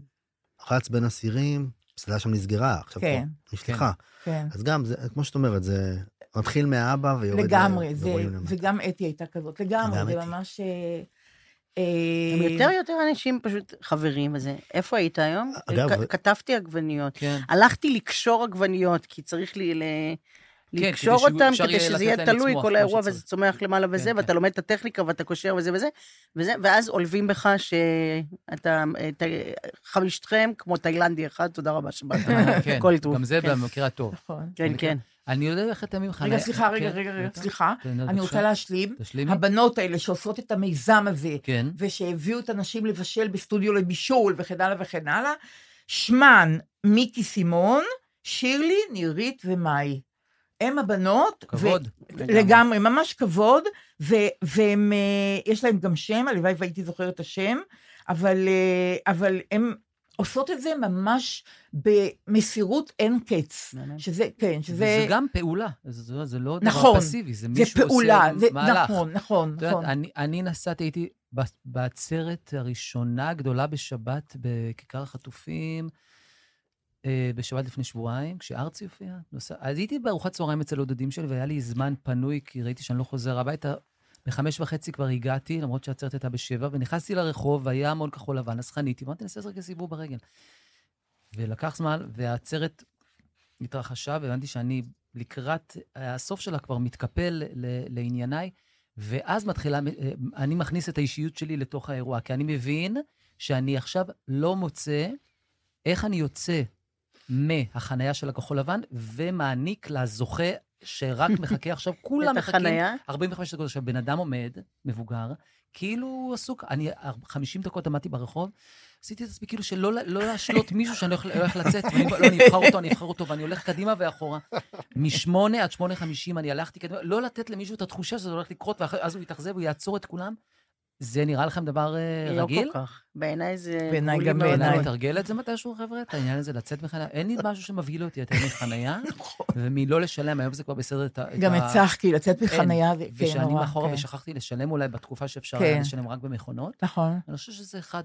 Speaker 4: רץ בין אסירים, המסעדה שם נסגרה, עכשיו
Speaker 2: כן,
Speaker 4: פה נפתחה.
Speaker 2: כן.
Speaker 4: אז גם, זה, כמו שאת אומרת, זה מתחיל מהאבא ויורד
Speaker 2: לגמרי,
Speaker 4: ל-
Speaker 2: זה. וגם אתי הייתה כזאת, לגמרי, זה
Speaker 4: אתי.
Speaker 2: ממש... אה,
Speaker 5: הם
Speaker 2: אה,
Speaker 5: יותר יותר אנשים פשוט חברים וזה. איפה היית היום?
Speaker 4: אגב,
Speaker 5: כתבתי עגבניות.
Speaker 6: כן.
Speaker 5: הלכתי לקשור עגבניות, כי צריך לי ל... לקשור
Speaker 6: כדי שהוא-
Speaker 5: אותם, כדי
Speaker 6: יהיה
Speaker 5: שזה יהיה תלוי, כל האירוע. וזה צומח למעלה וזה,
Speaker 6: כן,
Speaker 5: ואתה
Speaker 6: כן.
Speaker 5: לומד את הטכניקה ואתה קושר וזה וזה, וזה, ואז עולבים בך שאתה, ת- חמישתכם כמו תאילנדי אחד, תודה רבה שבאת.
Speaker 6: כן,
Speaker 5: כל טוב.
Speaker 6: גם זה
Speaker 5: כן.
Speaker 6: במקרה הטוב.
Speaker 5: כן, כן.
Speaker 6: אני יודע איך אתם ממך.
Speaker 2: רגע,
Speaker 6: אני-
Speaker 2: סליחה, רגע,
Speaker 6: כן,
Speaker 2: רגע, רגע. סליחה.
Speaker 6: כן,
Speaker 2: אני. רוצה להשלים.
Speaker 6: תשלימי.
Speaker 2: הבנות האלה שעושות את המיזם הזה,
Speaker 6: כן.
Speaker 2: ושהביאו את הנשים לבשל בסטודיו לבישול וכן הלאה וכן הלאה, שמן מיקי סימון, שירלי, נירית ומאי. הם הבנות.
Speaker 6: כבוד.
Speaker 2: ו- לגמרי, ממש כבוד, והם, אה, להם גם שם, הלוואי והייתי זוכרת את השם, אבל, אה, אבל הם עושות את זה ממש במסירות אין קץ. שזה, כן, שזה...
Speaker 6: וזה גם פעולה, זה, זה לא דבר
Speaker 2: נכון,
Speaker 6: פסיבי, זה
Speaker 2: זה
Speaker 6: מישהו
Speaker 2: פעולה,
Speaker 6: עושה
Speaker 2: זה,
Speaker 6: מהלך.
Speaker 2: נכון, נכון,
Speaker 6: את יודעת,
Speaker 2: נכון.
Speaker 6: אני, אני נסעתי, הייתי בעצרת הראשונה הגדולה בשבת בכיכר החטופים, בשבת לפני שבועיים, כשארצי הופיע. נוסע, אז הייתי בארוחת צהריים אצל הדודים שלי, והיה לי זמן פנוי, כי ראיתי שאני לא חוזר הביתה. בחמש וחצי כבר הגעתי, למרות שהעצרת הייתה בשבע, ונכנסתי לרחוב, והיה המון כחול לבן, אז חניתי, אמרתי, נעשה רגע סיבוב ברגל. ולקח זמן, והעצרת התרחשה, והבנתי שאני לקראת הסוף שלה כבר מתקפל לענייניי, ואז מתחילה, אה, אני מכניס את האישיות שלי לתוך האירוע, כי אני מבין שאני עכשיו לא מוצא איך אני יוצא מהחנייה של הכחול לבן ומעניק לזוכה שרק מחכה עכשיו, כולם
Speaker 5: את
Speaker 6: מחכים.
Speaker 5: החנייה?
Speaker 6: 45 דקות. עכשיו, בן אדם עומד, מבוגר, כאילו עסוק. אני 50 דקות עמדתי ברחוב, עשיתי את עצמי כאילו שלא לא להשלות מישהו שאני הולך, הולך לצאת, ואני לא, אני אבחר אותו, אני אבחר אותו, ואני הולך קדימה ואחורה. משמונה עד שמונה חמישים אני הלכתי קדימה, לא לתת למישהו את התחושה שזה הולך לקרות, ואז הוא יתאכזב, הוא יעצור את כולם. זה נראה לכם דבר אה,
Speaker 5: לא
Speaker 6: רגיל?
Speaker 5: כל כך. בעיניי זה...
Speaker 2: בעיניי גם. בעיניי.
Speaker 6: אני אתרגל את זה מתישהו, חבר'ה, את העניין הזה לצאת מחניה. אין לי משהו שמבהיל אותי יותר מחניה, ומלא לשלם, היום זה כבר בסדר את ה...
Speaker 2: גם את צחקי, לצאת מחנייה, זה כן,
Speaker 6: ושאני
Speaker 2: נורא,
Speaker 6: מאחורה
Speaker 2: כן.
Speaker 6: ושכחתי לשלם אולי בתקופה שאפשר
Speaker 2: כן.
Speaker 6: היה לשלם רק במכונות.
Speaker 2: נכון.
Speaker 6: אני חושב שזה אחד,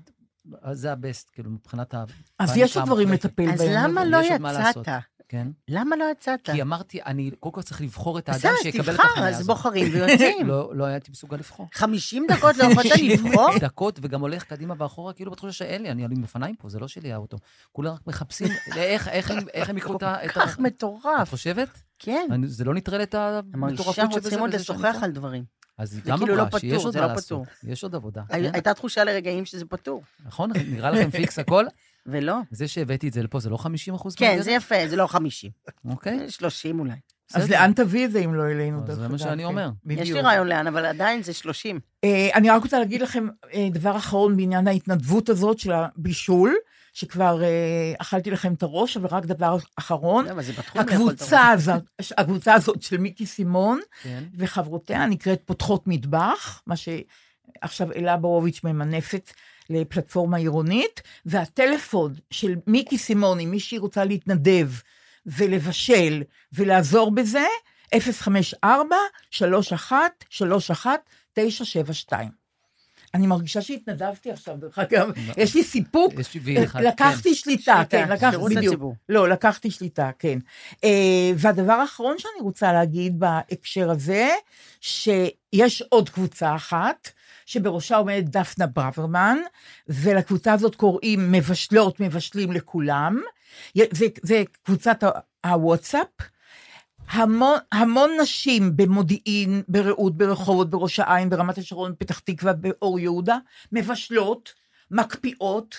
Speaker 6: זה הבסט, כאילו, מבחינת ה...
Speaker 2: אז יש עוד דברים. לטפל בהם.
Speaker 5: אז למה לא. יצאת?
Speaker 6: כן.
Speaker 5: למה לא יצאת?
Speaker 6: כי אמרתי, אני קודם כל צריך לבחור את האדם
Speaker 5: בסדר, אז
Speaker 6: שיקבל את
Speaker 5: תבחר,
Speaker 6: החניה
Speaker 5: אז
Speaker 6: הזאת.
Speaker 5: בוחרים ויוצאים.
Speaker 6: לא לא הייתי מסוגל לבחור.
Speaker 5: 50 דקות לא יכולת לבחור?
Speaker 6: דקות, וגם הולך קדימה ואחורה, כאילו בתחושה שאין לי, אני עם אופניים פה, זה לא שלי האוטו. כולם רק מחפשים איך- הם- יקחו את ה...
Speaker 5: כל כך מטורף.
Speaker 6: את חושבת?
Speaker 5: כן.
Speaker 6: זה לא נטרל את המטורפות שבזה
Speaker 5: רוצים עוד לשוחח? על דברים.
Speaker 6: אז היא גם
Speaker 5: כאילו
Speaker 6: אמרה
Speaker 5: לא
Speaker 6: שיש עוד מה
Speaker 5: לא
Speaker 6: לעשות. יש עוד עבודה. כן.
Speaker 5: הייתה תחושה לרגעים שזה פתור.
Speaker 6: נכון? נראה לכם פיקס הכל?
Speaker 5: ולא.
Speaker 6: זה שהבאתי את זה לפה, זה לא 50 אחוז
Speaker 5: כן, זה יפה, זה לא 50.
Speaker 6: אוקיי.
Speaker 5: 30 אולי.
Speaker 2: אז. לאן תביא את זה אם לא אלינו, דרך
Speaker 6: זה מה שאני
Speaker 2: כן.
Speaker 6: אומר.
Speaker 5: יש לי. רעיון לאן, אבל עדיין זה 30.
Speaker 2: אה, אני רק רוצה להגיד לכם אה, דבר אחרון בעניין ההתנדבות הזאת של הבישול, שכבר אה, אכלתי לכם את הראש, אבל רק דבר אחרון.
Speaker 5: לא,
Speaker 2: הקבוצה הזאת, הקבוצה הזאת של מיקי סימון
Speaker 6: כן.
Speaker 2: וחברותיה נקראת פותחות מטבח, מה שעכשיו אלה בורוביץ' ממנפת לפלטפורמה עירונית, והטלפון של מיקי סימון, אם מישהי רוצה להתנדב ולבשל ולעזור בזה, 054-31-31-972. אני מרגישה שהתנדבתי עכשיו, דרך אגב, יש לי סיפוק.
Speaker 6: יש לי אחד,
Speaker 2: לקחתי שליטה,
Speaker 5: שליטה,
Speaker 2: כן, לקחתי, בדיוק. לא, לקחתי שליטה, כן. אה, והדבר האחרון שאני רוצה להגיד בהקשר הזה, שיש עוד קבוצה אחת, שבראשה עומדת דפנה ברוורמן, ולקבוצה הזאת קוראים מבשלות, מבשלים לכולם. זה, זה קבוצת ה- הוואטסאפ. המון, המון נשים במודיעין, ברעות, ברחובות, בראש העין, ברמת השרון, בפתח תקווה, באור יהודה, מבשלות, מקפיאות.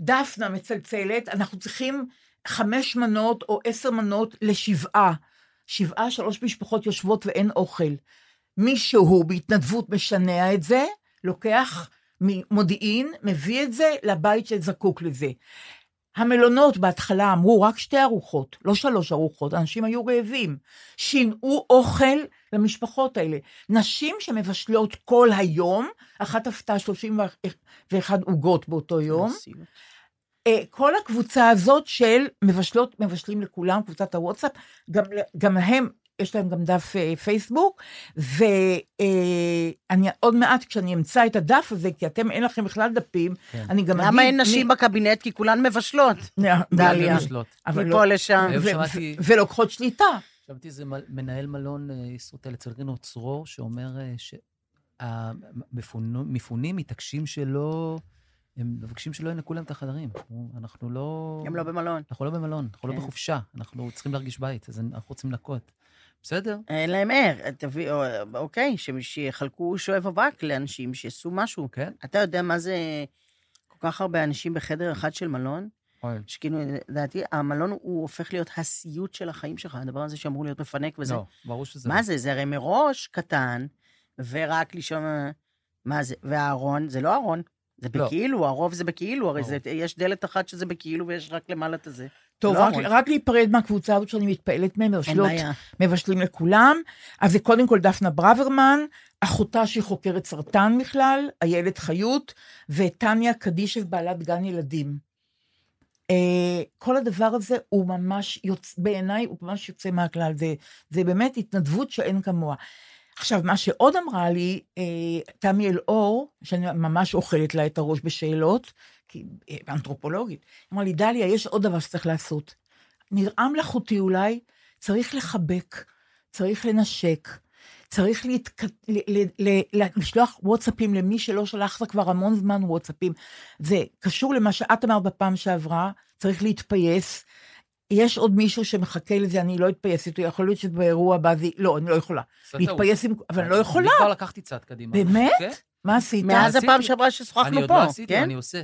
Speaker 2: דפנה מצלצלת, אנחנו צריכים חמש מנות או עשר מנות לשבעה. שבעה, שלוש משפחות יושבות ואין אוכל. מישהו בהתנדבות משנע את זה, לוקח ממודיעין, מביא את זה לבית שזקוק לזה. המלונות בהתחלה אמרו רק שתי ארוחות, לא שלוש ארוחות, אנשים היו רעבים. שינעו אוכל למשפחות האלה. נשים שמבשלות כל היום, אחת עפתה 31 עוגות באותו יום. אה, כל הקבוצה הזאת של מבשלות, מבשלים לכולם, קבוצת הוואטסאפ, גם, גם להם, יש להם גם דף אה, פייסבוק, ואני עוד מעט, כשאני אמצא את הדף הזה, כי אתם אין לכם בכלל דפים,
Speaker 6: כן.
Speaker 2: אני גם אגיד...
Speaker 5: למה אין נשים בקבינט? כי כולן מבשלות. דליה.
Speaker 6: מבשלות.
Speaker 2: אבל
Speaker 5: מפה
Speaker 2: לא-
Speaker 5: לשם.
Speaker 6: היום
Speaker 2: ו-
Speaker 6: שמעתי-
Speaker 2: ו- ולוקחות שליטה.
Speaker 6: שמעתי איזה מנהל מלון אה, ישרוטל אצל רינו צרור, שאומר אה, שהמפונים מתעקשים שלא, הם מבקשים שלא ינקו להם את החדרים. אנחנו לא...
Speaker 5: הם לא במלון.
Speaker 6: אנחנו לא במלון, אנחנו לא
Speaker 5: כן.
Speaker 6: בחופשה, אנחנו צריכים להרגיש בית, אז אנחנו רוצים לנקות. בסדר.
Speaker 5: אין להם ער. תביא, או- אוקיי, שיחלקו שואב אבק לאנשים, שיעשו משהו.
Speaker 6: כן.
Speaker 5: אתה יודע מה זה כל כך הרבה אנשים בחדר אחד של מלון?
Speaker 6: אוי,
Speaker 5: שכאילו, לדעתי, המלון הוא הופך להיות הסיוט של החיים שלך, הדבר הזה שאמור להיות מפנק וזה.
Speaker 6: לא, ברור שזה...
Speaker 5: מה זה? זה הרי מראש קטן, ורק לישון... מה זה? והארון, זה לא ארון. זה
Speaker 6: לא.
Speaker 5: בכאילו, הרוב זה בכאילו, הרי
Speaker 6: ברור.
Speaker 5: זה, יש דלת אחת שזה בכאילו ויש רק למעלה את הזה.
Speaker 2: טוב,
Speaker 5: לא
Speaker 2: רק,
Speaker 5: המון.
Speaker 2: רק להיפרד מהקבוצה הזאת שאני מתפעלת מהם, מבשלות. מבשלים לכולם. אז זה קודם כל דפנה ברוורמן, אחותה שהיא חוקרת סרטן בכלל, איילת חיות, וטניה קדישב, בעלת גן ילדים. אה, כל הדבר הזה הוא ממש יוצא, בעיניי הוא ממש יוצא מהכלל, זה, זה באמת התנדבות שאין כמוה. עכשיו, מה שעוד אמרה לי, אה, תמי אלאור, שאני ממש אוכלת לה את הראש בשאלות, אנתרופולוגית, היא אמרה לי, דליה, יש עוד דבר שצריך לעשות. נראה מלאכותי אולי, צריך לחבק, צריך לנשק, צריך להתק... ל... ל... ל... לשלוח וואטסאפים למי שלא שלחת כבר המון זמן וואטסאפים. זה קשור למה שאת אמרת בפעם שעברה, צריך להתפייס. יש עוד מישהו שמחכה לזה, אני לא אתפייס איתו, יכול להיות שבאירוע הבא זה... לא, אני לא יכולה. להתפייס עם... אבל אני לא יכולה.
Speaker 6: אני כבר לקחתי צעד קדימה.
Speaker 2: באמת? מה עשית?
Speaker 5: מאז
Speaker 6: עשיתי.
Speaker 5: הפעם שעברה
Speaker 6: אני
Speaker 5: ששוחחנו
Speaker 6: עוד
Speaker 5: פה,
Speaker 6: לא עשיתי,
Speaker 5: כן?
Speaker 6: אני עושה.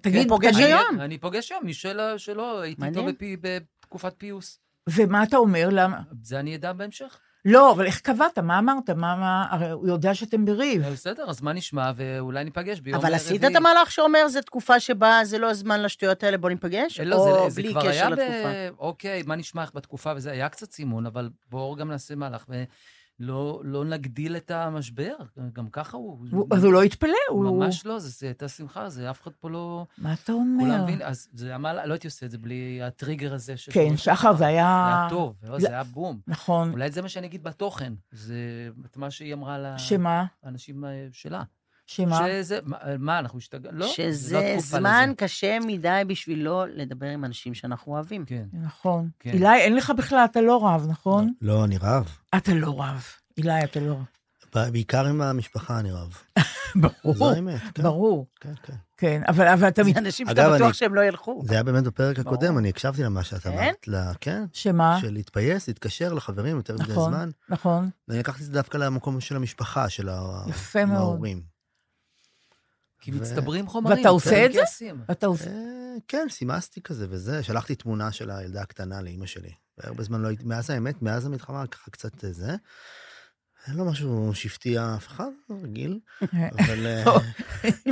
Speaker 2: תגיד,
Speaker 5: הוא פוגש
Speaker 2: תגיד,
Speaker 5: היום.
Speaker 6: אני פוגש היום, מי של- שלא, הייתי איתו בתקופת פיוס.
Speaker 2: ומה אתה אומר? למה?
Speaker 6: זה אני אדע בהמשך.
Speaker 2: לא, אבל איך קבעת? מה אמרת? מה, מה... הרי הוא יודע שאתם בריב.
Speaker 6: בסדר, אז מה נשמע, ואולי ניפגש ביום
Speaker 5: אבל עשית
Speaker 6: רביעי.
Speaker 5: את המהלך שאומר, זו תקופה שבה זה לא הזמן לשטויות האלה, בוא ניפגש?
Speaker 6: לא,
Speaker 5: או
Speaker 6: זה, זה
Speaker 5: בלי
Speaker 6: כבר
Speaker 5: קשר
Speaker 6: היה ב...
Speaker 5: לתקופה?
Speaker 6: אוקיי, מה נשמע איך בתקופה וזה, היה קצת סימון, אבל בואו גם נעשה מהלך ולא לא נגדיל את המשבר, גם ככה הוא...
Speaker 2: הוא- אז הוא לא התפלא, הוא...
Speaker 6: ממש לא, זה, זה הייתה שמחה, זה אף אחד פה לא...
Speaker 2: מה אתה
Speaker 6: כולם
Speaker 2: אומר?
Speaker 6: מבין, אז זה המהלך, לא הייתי עושה את זה בלי הטריגר הזה. של
Speaker 2: כן, שחר, זה
Speaker 6: זה
Speaker 2: היה...
Speaker 6: היה טוב, לא, זה היה בום.
Speaker 2: נכון.
Speaker 6: אולי זה מה שאני אגיד בתוכן, זה את מה שהיא אמרה
Speaker 2: שמה?
Speaker 6: לאנשים אה, שלה.
Speaker 2: שמה?
Speaker 6: שזה, מה, מה, אנחנו השתגענו? לא, לא
Speaker 5: שזה
Speaker 6: תקופה
Speaker 5: זמן
Speaker 6: לזה.
Speaker 5: קשה מדי בשביל לא לדבר עם אנשים שאנחנו אוהבים.
Speaker 6: כן.
Speaker 2: נכון.
Speaker 6: כן.
Speaker 2: אילי, אין לך בכלל, אתה לא רב, נכון?
Speaker 4: לא, אני רב.
Speaker 2: אתה לא רב. אילי, אתה לא רב.
Speaker 4: בעיקר עם המשפחה אני רב.
Speaker 2: ברור.
Speaker 4: זו האמת, כן.
Speaker 2: ברור.
Speaker 4: כן, כן.
Speaker 2: כן, אבל אבל אתה...
Speaker 5: זה אנשים
Speaker 4: אגב,
Speaker 5: שאתה בטוח
Speaker 4: אני-
Speaker 5: שהם לא ילכו.
Speaker 4: זה היה באמת בפרק. הקודם, אני הקשבתי למה שאת
Speaker 5: כן?
Speaker 4: אמרת. כן,
Speaker 2: שמה?
Speaker 4: של להתפייס, להתקשר לחברים יותר מדי
Speaker 2: נכון,
Speaker 4: זמן.
Speaker 2: נכון.
Speaker 4: ואני לקחתי את זה דווקא למקום של המשפחה, של ה-
Speaker 2: יפה מאוד.
Speaker 6: כי מצטברים חומרים.
Speaker 2: ואתה עושה את זה? אתה עושה...
Speaker 4: אה, כן, סימסתי כזה וזה, שלחתי תמונה של הילדה הקטנה לאימא שלי. והרבה זמן לא הייתי, מאז האמת, מאז המלחמה ככה קצת אה, זה. אין לו משהו שהפתיע אף אחד, רגיל, אבל... אה,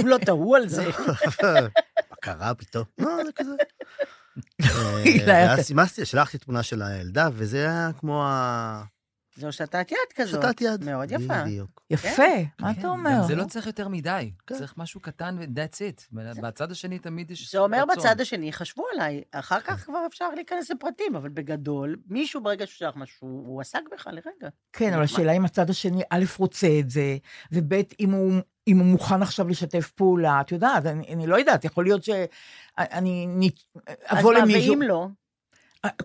Speaker 5: אם לא תהו על זה.
Speaker 4: מה קרה פתאום? לא, זה כזה. אה,
Speaker 2: אילי,
Speaker 4: ואז
Speaker 2: אתה-
Speaker 4: סימסתי, שלחתי תמונה של הילדה, וזה היה כמו ה...
Speaker 5: זו הושטת יד כזאת.
Speaker 4: שתת יד.
Speaker 5: מאוד יפה.
Speaker 4: בדיוק.
Speaker 2: יפה, מה
Speaker 6: כן,
Speaker 2: אתה
Speaker 6: גם
Speaker 2: אומר?
Speaker 6: זה לא צריך יותר מדי,
Speaker 4: כן.
Speaker 6: צריך משהו קטן ו-that's it. בצד השני תמיד יש
Speaker 5: זה אומר
Speaker 6: רצון.
Speaker 5: בצד השני, חשבו עליי, אחר כך כבר אפשר להיכנס לפרטים, אבל בגדול, מישהו ברגע שהוא שלח משהו, הוא עסק בך לרגע.
Speaker 2: כן, אבל השאלה אם הצד השני, א', רוצה את זה, וב', אם הוא... אם הוא מוכן עכשיו לשתף פעולה, את יודעת, אני, אני לא יודעת, יכול להיות שאני נ-
Speaker 5: אז
Speaker 2: אבוא
Speaker 5: מה,
Speaker 2: למישהו...
Speaker 5: ואם לא?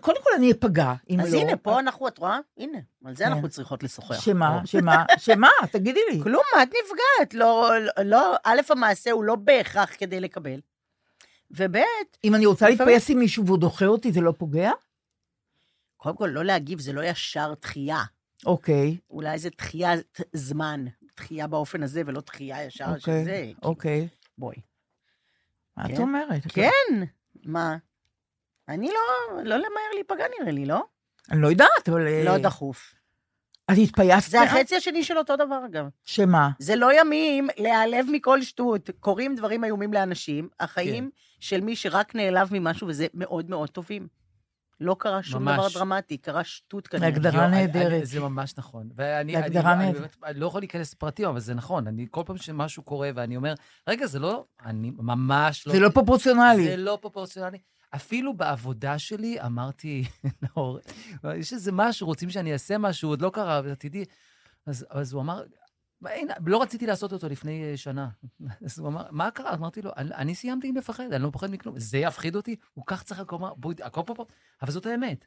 Speaker 2: קודם כל אני אפגע, אם לא.
Speaker 5: אז הנה, פה אנחנו, את רואה? הנה, על זה
Speaker 2: כן.
Speaker 5: אנחנו צריכות לשוחח.
Speaker 2: שמה. שמה, שמה, תגידי לי.
Speaker 5: כלום, מה את נפגעת? לא, לא- א', המעשה הוא לא בהכרח כדי לקבל. וב',
Speaker 2: אם אני רוצה להתפייס עם מישהו והוא דוחה אותי, זה לא פוגע?
Speaker 5: קודם כל, לא להגיב, זה לא ישר דחייה.
Speaker 2: אוקיי,
Speaker 5: אולי זה דחיית זמן, דחייה באופן הזה, ולא דחייה ישר של
Speaker 2: אוקיי,
Speaker 5: זה. כי-
Speaker 2: אוקיי.
Speaker 5: בואי.
Speaker 2: מה את
Speaker 5: כן.
Speaker 2: אומרת?
Speaker 5: כן, מה? אני לא, לא למהר להיפגע נראה לי, לא?
Speaker 2: אני לא יודעת, אבל... אה,
Speaker 5: לא דחוף.
Speaker 2: אז התפייסת?
Speaker 5: זה החצי השני של אותו דבר, אגב.
Speaker 2: שמה?
Speaker 5: זה לא ימים להיעלב מכל שטות. קורים דברים איומים לאנשים, החיים של מי שרק נעלב ממשהו, וזה מאוד מאוד טובים. לא קרה שום
Speaker 6: ממש.
Speaker 5: דבר דרמטי, קרה שטות כנראה.
Speaker 2: הגדרה
Speaker 6: אני-
Speaker 2: נהדרת.
Speaker 6: אני- זה ממש נכון. ואני אני,
Speaker 2: הגדרה
Speaker 6: אני. באמת- אני לא יכול להיכנס לפרטים, אבל זה נכון. אני, כל פעם שמשהו קורה ואני אומר, רגע, זה לא, אני ממש לא...
Speaker 2: זה לא פרופורציונלי.
Speaker 6: זה לא פרופורציונלי. אפילו בעבודה שלי אמרתי, נאור, יש איזה משהו, רוצים שאני אעשה משהו, עוד לא קרה, ועתידי. אז, אז הוא אמר, "מה, הנה, לא רציתי לעשות אותו לפני אה, שנה. אז הוא אמר, מה קרה? אמרתי לו, אני, אני סיימתי עם לפחד, אני לא מפחד מכלום. זה יפחיד אותי? הוא כך צריך לקום, בואי, הכל פה פה. אבל זאת האמת.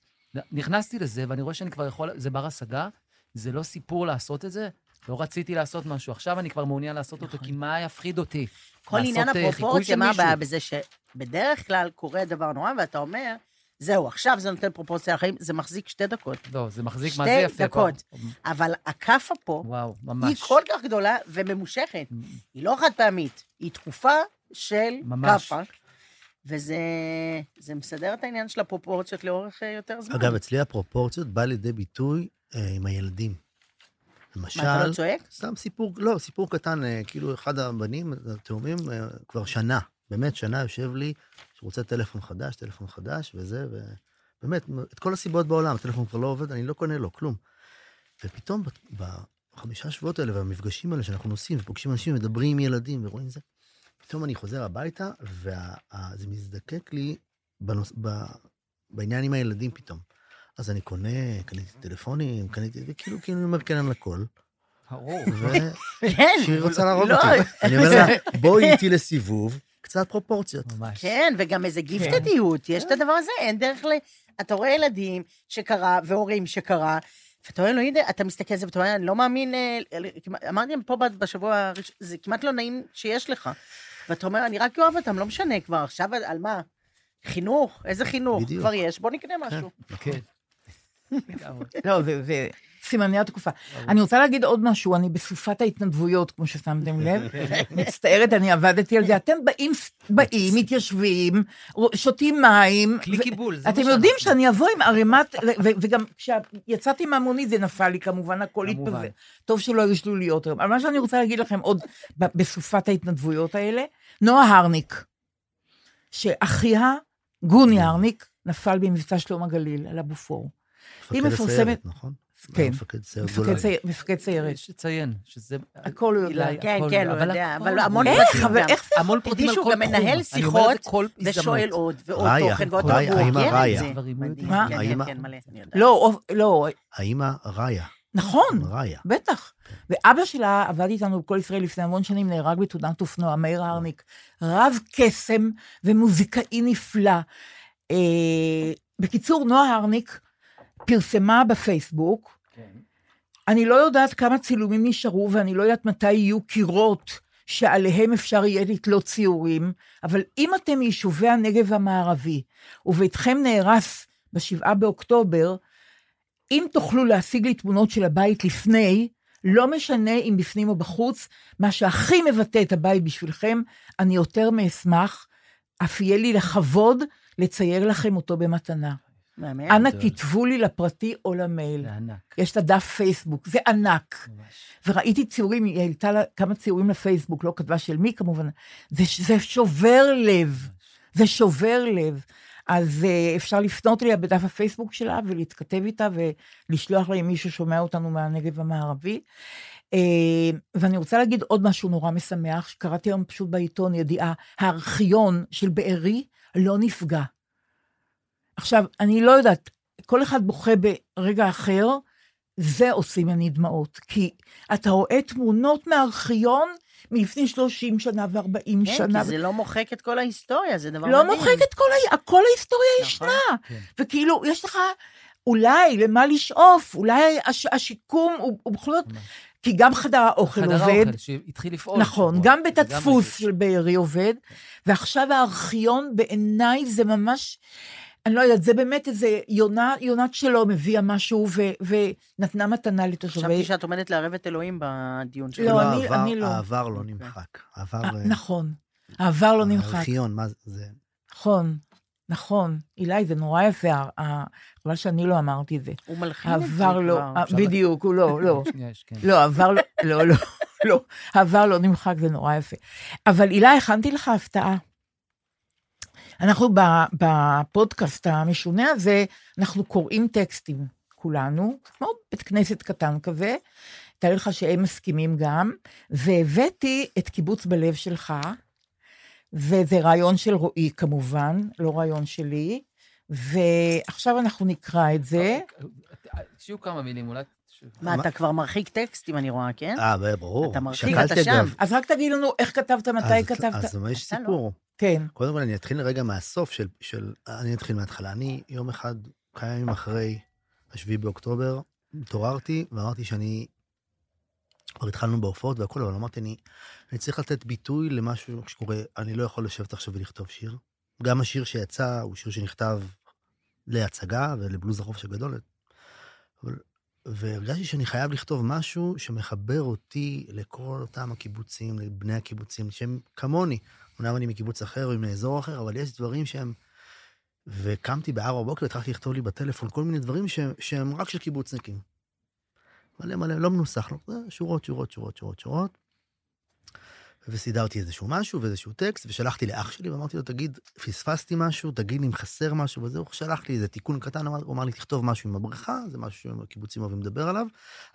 Speaker 6: נכנסתי לזה, ואני רואה שאני כבר יכול, זה בר השגה, זה לא סיפור לעשות את זה. לא רציתי לעשות משהו, עכשיו אני כבר מעוניין לעשות אותו, כי מה יפחיד אותי?
Speaker 5: כל עניין
Speaker 6: אה,
Speaker 5: הפרופורציה, מה. הבעיה בזה שבדרך כלל קורה דבר נורא, ואתה אומר, זהו, עכשיו זה נותן פרופורציה לחיים, זה מחזיק שתי דקות.
Speaker 6: לא, זה מחזיק,
Speaker 5: שתי
Speaker 6: מה זה יפה פה.
Speaker 5: דקות. אבל הכאפה פה,
Speaker 6: וואו,
Speaker 5: היא
Speaker 6: ממש.
Speaker 5: כל כך גדולה וממושכת. היא לא חד פעמית, היא תקופה של. כאפה, וזה זה מסדר את העניין של הפרופורציות לאורך אה, יותר זמן.
Speaker 4: אגב, אצלי הפרופורציות בא לידי ביטוי אה, עם הילדים. למשל...
Speaker 5: מה, אתה לא צועק?
Speaker 4: סתם סיפור, לא, סיפור קטן, אה, כאילו אחד הבנים, התאומים, אה, כבר שנה, באמת שנה יושב לי, שרוצה טלפון חדש, טלפון חדש וזה, ובאמת, את כל הסיבות בעולם, הטלפון כבר לא עובד, אני לא קונה לו, כלום. ופתאום בחמישה שבועות האלה והמפגשים האלה שאנחנו נוסעים ופוגשים אנשים, מדברים עם ילדים ורואים זה, פתאום אני חוזר הביתה, וזה מזדקק לי בנוס, ב, בעניין עם הילדים פתאום. אז אני קונה, קניתי טלפונים, קניתי, וכאילו, כאילו אני אומר כן על הכל.
Speaker 6: ברור.
Speaker 5: כן.
Speaker 4: ושהיא רוצה להרוג
Speaker 5: לא,
Speaker 4: אותי. אני אומר לה, בואי איתי לסיבוב, קצת פרופורציות.
Speaker 6: ממש.
Speaker 5: כן, וגם איזה גיפטדיות, יש את הדבר הזה, אין דרך ל... אתה רואה ילדים שקרה, והורים שקרה, ואתה רואה, לא יודע, אתה מסתכל על זה ואתה אומר, אני לא מאמין, אה, אמרתי להם פה בשבוע הראשון, זה כמעט לא נעים שיש לך. ואתה אומר, אני רק אוהב אותם, לא משנה כבר, עכשיו על- על מה? חינוך? איזה חינוך?
Speaker 4: בדיוק.
Speaker 5: כבר יש, בוא נקנה משהו.
Speaker 6: כן.
Speaker 2: לא, זה, זה סימני התקופה. אני רוצה להגיד עוד משהו, אני בסופת ההתנדבויות, כמו ששמתם לב. מצטערת, אני עבדתי על זה. אתם באים, באים, מתיישבים, שותים מים.
Speaker 6: כלי קיבול, זה מה
Speaker 2: אתם. יודעים שאני אבוא עם ערימת, וגם כשיצאתי מהמונית זה נפל לי כמובן, הכל. התפזר. טוב שלא היו שלוליות היום. אבל מה שאני רוצה להגיד לכם עוד בסופת ההתנדבויות האלה, נועה הרניק, שאחיה, גוני הרניק, נפל במבצע שלום הגליל על הבופור. היא
Speaker 4: מפקד
Speaker 2: מפורסמת-
Speaker 4: הסיירת, נכון?
Speaker 2: כן.
Speaker 4: מפקד סיירת
Speaker 2: מפקד
Speaker 4: גולני.
Speaker 2: צייר- מפקד סיירת.
Speaker 6: יש לציין שזה...
Speaker 2: הכל הוא יודע.
Speaker 5: כן, כן,
Speaker 6: יודע,
Speaker 5: הוא יודע,
Speaker 6: הכל
Speaker 5: אבל המון
Speaker 6: יודע.
Speaker 5: פרטים
Speaker 2: אבל
Speaker 5: גם.
Speaker 2: איך זה
Speaker 6: המון פרטים על
Speaker 5: תדעי
Speaker 6: כל
Speaker 5: שהוא גם
Speaker 6: תחום.
Speaker 5: מנהל שיחות
Speaker 6: את זה כל הזדמנות.
Speaker 5: ושואל עוד ועוד
Speaker 4: ראיה,
Speaker 5: תוכן ועוד
Speaker 4: ראיה,
Speaker 5: תוכן,
Speaker 4: האמא
Speaker 5: ארגן
Speaker 4: ראיה.
Speaker 6: דברים
Speaker 5: מדהים,
Speaker 2: מה?
Speaker 5: כן, כן,
Speaker 4: האמא-
Speaker 5: כן, מלא, אני יודעת.
Speaker 2: לא, לא,
Speaker 4: האמא ראיה.
Speaker 2: נכון,
Speaker 4: ראיה.
Speaker 2: בטח. ואבא שלה עבד איתנו בכל ישראל לפני המון שנים, נהרג בתעודת אופנוע, מאיר הרניק. רב קסם ומוזיקאי נפלא. אה, בקיצור, נועה הרניק פרסמה בפייסבוק, אני לא יודעת כמה צילומים נשארו, ואני לא יודעת מתי יהיו קירות שעליהם אפשר יהיה לתלות ציורים, אבל אם אתם מיישובי הנגב המערבי, וביתכם נהרס בשבעה באוקטובר, אם תוכלו להשיג לי תמונות של הבית לפני, לא משנה אם בפנים או בחוץ, מה שהכי מבטא את הבית בשבילכם, אני יותר מאשמח, אף יהיה לי לכבוד לצייר לכם אותו במתנה. אנא כתבו לי לפרטי או למייל.
Speaker 6: זה ענק.
Speaker 2: יש את הדף פייסבוק, זה ענק.
Speaker 6: ממש.
Speaker 2: וראיתי ציורים, היא העלתה לה כמה ציורים לפייסבוק, לא כתבה של מי כמובן. זה, זה שובר לב, זה שובר לב. אז uh, אפשר לפנות אליה בדף הפייסבוק שלה ולהתכתב איתה ולשלוח לה אם מישהו שומע אותנו מהנגב המערבי. Uh, ואני רוצה להגיד עוד משהו נורא משמח, שקראתי היום פשוט בעיתון ידיעה, הארכיון של בארי לא נפגע. עכשיו, אני לא יודעת, כל אחד בוכה ברגע אחר, זה עושים אני דמעות. כי אתה רואה תמונות מהארכיון מלפני 30 שנה ו-40
Speaker 5: כן,
Speaker 2: שנה.
Speaker 5: כי זה לא מוחק את כל ההיסטוריה, זה דבר
Speaker 2: לא
Speaker 5: מדהים.
Speaker 2: מוחק את כל, ה... כל ההיסטוריה
Speaker 5: נכון.
Speaker 2: ישנה.
Speaker 6: כן.
Speaker 2: וכאילו, יש לך אולי למה לשאוף, אולי הש... השיקום הוא, הוא בכל זאת. כי גם חדר האוכל
Speaker 6: חדר
Speaker 2: עובד.
Speaker 6: האוכל שהתחיל לפעול.
Speaker 2: נכון. גם בית הדפוס. של בארי עובד, ועכשיו הארכיון בעיניי זה ממש, אני לא יודעת, זה באמת איזה יונה, יונת שלום הביאה משהו ו, ונתנה מתנה לתושבי...
Speaker 5: חשבתי שאת עומדת לערב את אלוהים בדיון שלך.
Speaker 2: לא,
Speaker 4: כאילו
Speaker 2: אני-
Speaker 4: העבר-
Speaker 2: אני לא.
Speaker 4: העבר לא נמחק. העבר...
Speaker 2: אה,
Speaker 4: אה,
Speaker 2: נכון, העבר לא נמחק.
Speaker 4: הארכיון, מה זה-.
Speaker 2: נכון, נכון. אילי, זה נורא יפה, חבל שאני לא אמרתי את זה.
Speaker 5: הוא מלחין את זה
Speaker 2: לא,
Speaker 5: כבר.
Speaker 2: אה, בדיוק, הוא לא, לא.
Speaker 6: כן.
Speaker 2: לא, העבר לא, לא, לא, לא, העבר לא נמחק, זה נורא יפה. אבל הילה, הכנתי לך הפתעה. אנחנו בפודקאסט המשונה הזה, אנחנו קוראים טקסטים, כולנו, כמו בית כנסת קטן כזה, תאר לך שהם מסכימים גם, והבאתי את קיבוץ בלב שלך, וזה רעיון של רועי כמובן, לא רעיון שלי, ועכשיו אנחנו נקרא את זה.
Speaker 6: שיהיו כמה מילים, אולי...
Speaker 5: מה, אתה כבר מרחיק טקסטים, אני רואה, כן?
Speaker 4: אה, ברור.
Speaker 5: אתה מרחיק, אתה שם.
Speaker 2: אז רק תגיד לנו איך כתבת, מתי כתבת.
Speaker 4: אז מה יש. סיפור?
Speaker 2: כן.
Speaker 4: קודם כל אני אתחיל רגע מהסוף של, של... אני אתחיל מההתחלה. אני יום אחד, כמה ימים אחרי השביעי באוקטובר, התעוררתי ואמרתי שאני... כבר התחלנו בהופעות והכול, אבל אמרתי, אני, אני צריך לתת ביטוי למשהו שקורה, אני לא יכול לשבת עכשיו ולכתוב שיר. גם השיר שיצא הוא שיר שנכתב להצגה ולבלוז החופש הגדול. אבל, והרגשתי שאני חייב לכתוב משהו שמחבר אותי לכל אותם הקיבוצים, לבני הקיבוצים, שהם כמוני. אומנם אני מקיבוץ אחר או מאזור אחר, אבל יש דברים שהם... וקמתי בארבע בבוקר, התחלתי לכתוב לי בטלפון כל מיני דברים שהם, שהם רק של קיבוצניקים. מלא מלא, לא מנוסח, לא, שורות, שורות, שורות, שורות, שורות. וסידרתי איזשהו משהו ואיזשהו טקסט, ושלחתי לאח שלי ואמרתי לו, תגיד, פספסתי משהו, תגיד לי אם חסר משהו וזהו, הוא שלח לי איזה תיקון קטן, הוא אמר לי, תכתוב משהו עם הבריכה, זה משהו שהקיבוצים אוהבים לדבר עליו,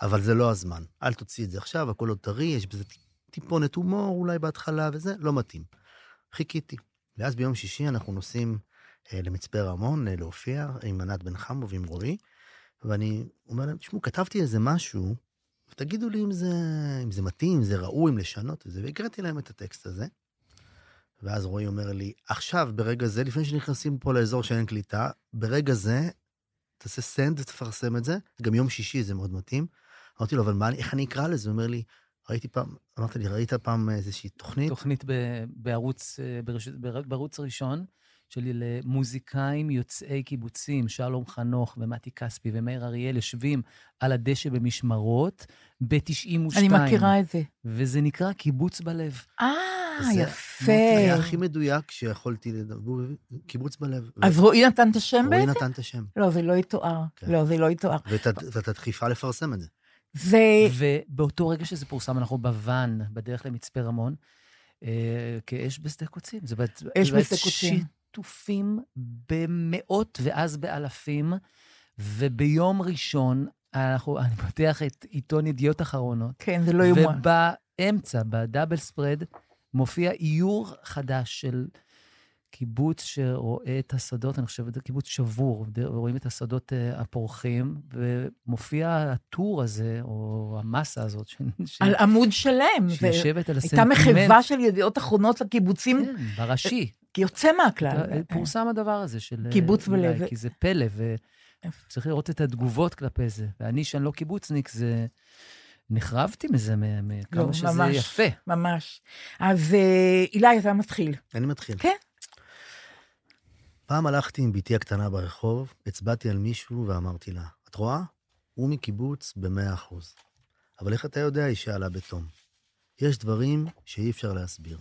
Speaker 4: אבל זה לא הזמן. אל תוציא את זה עכשיו, הכל עוד טרי, יש בזה טיפונת הומור אולי בהתחלה וזה, לא מתאים. חיכיתי. ואז ביום שישי אנחנו נוסעים אה, למצפה רמון אה, להופיע עם ענת בן חמו ועם רועי, ואני אומר להם, תשמעו, כתבתי איזה משהו, ותגידו לי אם זה, אם זה מתאים, אם זה ראוי, אם לשנות את זה, והקראתי להם את הטקסט הזה. ואז רועי אומר לי, עכשיו, ברגע זה, לפני שנכנסים פה לאזור שאין קליטה, ברגע זה, תעשה סנד ותפרסם את זה, גם יום שישי זה מאוד מתאים. אמרתי לו, אבל מה, איך אני אקרא לזה? הוא אומר לי, ראיתי פעם, אמרת לי, ראית פעם איזושהי תוכנית?
Speaker 6: תוכנית ב- בערוץ, אה, ברש- בר- בערוץ הראשון, שלי למוזיקאים יוצאי קיבוצים, שלום חנוך ומתי כספי ומאיר אריאל יושבים על הדשא במשמרות ב-92.
Speaker 2: אני מכירה את זה.
Speaker 6: וזה נקרא קיבוץ בלב.
Speaker 2: אה,
Speaker 4: זה
Speaker 2: יפה.
Speaker 4: היה הכי מדויק שיכולתי לדבר, קיבוץ בלב.
Speaker 2: אז רועי נתן את השם
Speaker 4: רועי
Speaker 2: בעצם?
Speaker 4: נתן את השם.
Speaker 2: לא, זה לא יתואר.
Speaker 4: כן.
Speaker 2: לא, זה לא יתואר.
Speaker 4: ואת הדחיפה לפרסם את זה.
Speaker 2: זה...
Speaker 6: ובאותו רגע שזה פורסם, אנחנו בוואן, בדרך למצפה רמון, אה, כאש בשדה קוצים. זה בעצ-
Speaker 2: אש
Speaker 6: זה
Speaker 2: בשדה קוצים.
Speaker 6: שיתופים במאות ואז באלפים, וביום ראשון, אנחנו, אני פותח את עיתון ידיעות אחרונות,
Speaker 2: כן, זה לא יאומן.
Speaker 6: ובאמצע, בדאבל ספרד, מופיע איור חדש של קיבוץ שרואה את השדות, אני חושב, זה קיבוץ שבור, ורואים את השדות אה, הפורחים, ומופיע הטור הזה, או המסה הזאת, ש... ש-
Speaker 2: על עמוד שלם.
Speaker 6: שיושבת על
Speaker 2: הייתה
Speaker 6: הסנטימנט.
Speaker 2: מחווה של ידיעות אחרונות לקיבוצים,
Speaker 6: כן, בראשי.
Speaker 2: יוצא מהכלל.
Speaker 6: אה, פורסם הדבר הזה של... אה,
Speaker 2: קיבוץ בלב.
Speaker 6: כי זה פלא, וצריך לראות את התגובות כלפי זה. ואני, שאני לא קיבוצניק, זה... נחרבתי מזה, מ- מ- כמה
Speaker 2: לא,
Speaker 6: שזה
Speaker 2: ממש.
Speaker 6: יפה.
Speaker 2: ממש. אז אה, אילי, אתה מתחיל.
Speaker 4: אני מתחיל.
Speaker 2: כן.
Speaker 4: פעם הלכתי עם בתי הקטנה ברחוב, הצבעתי על מישהו ואמרתי לה, את רואה? הוא מקיבוץ במאה אחוז. אבל איך אתה יודע, היא שאלה בתום. יש דברים שאי אפשר להסביר.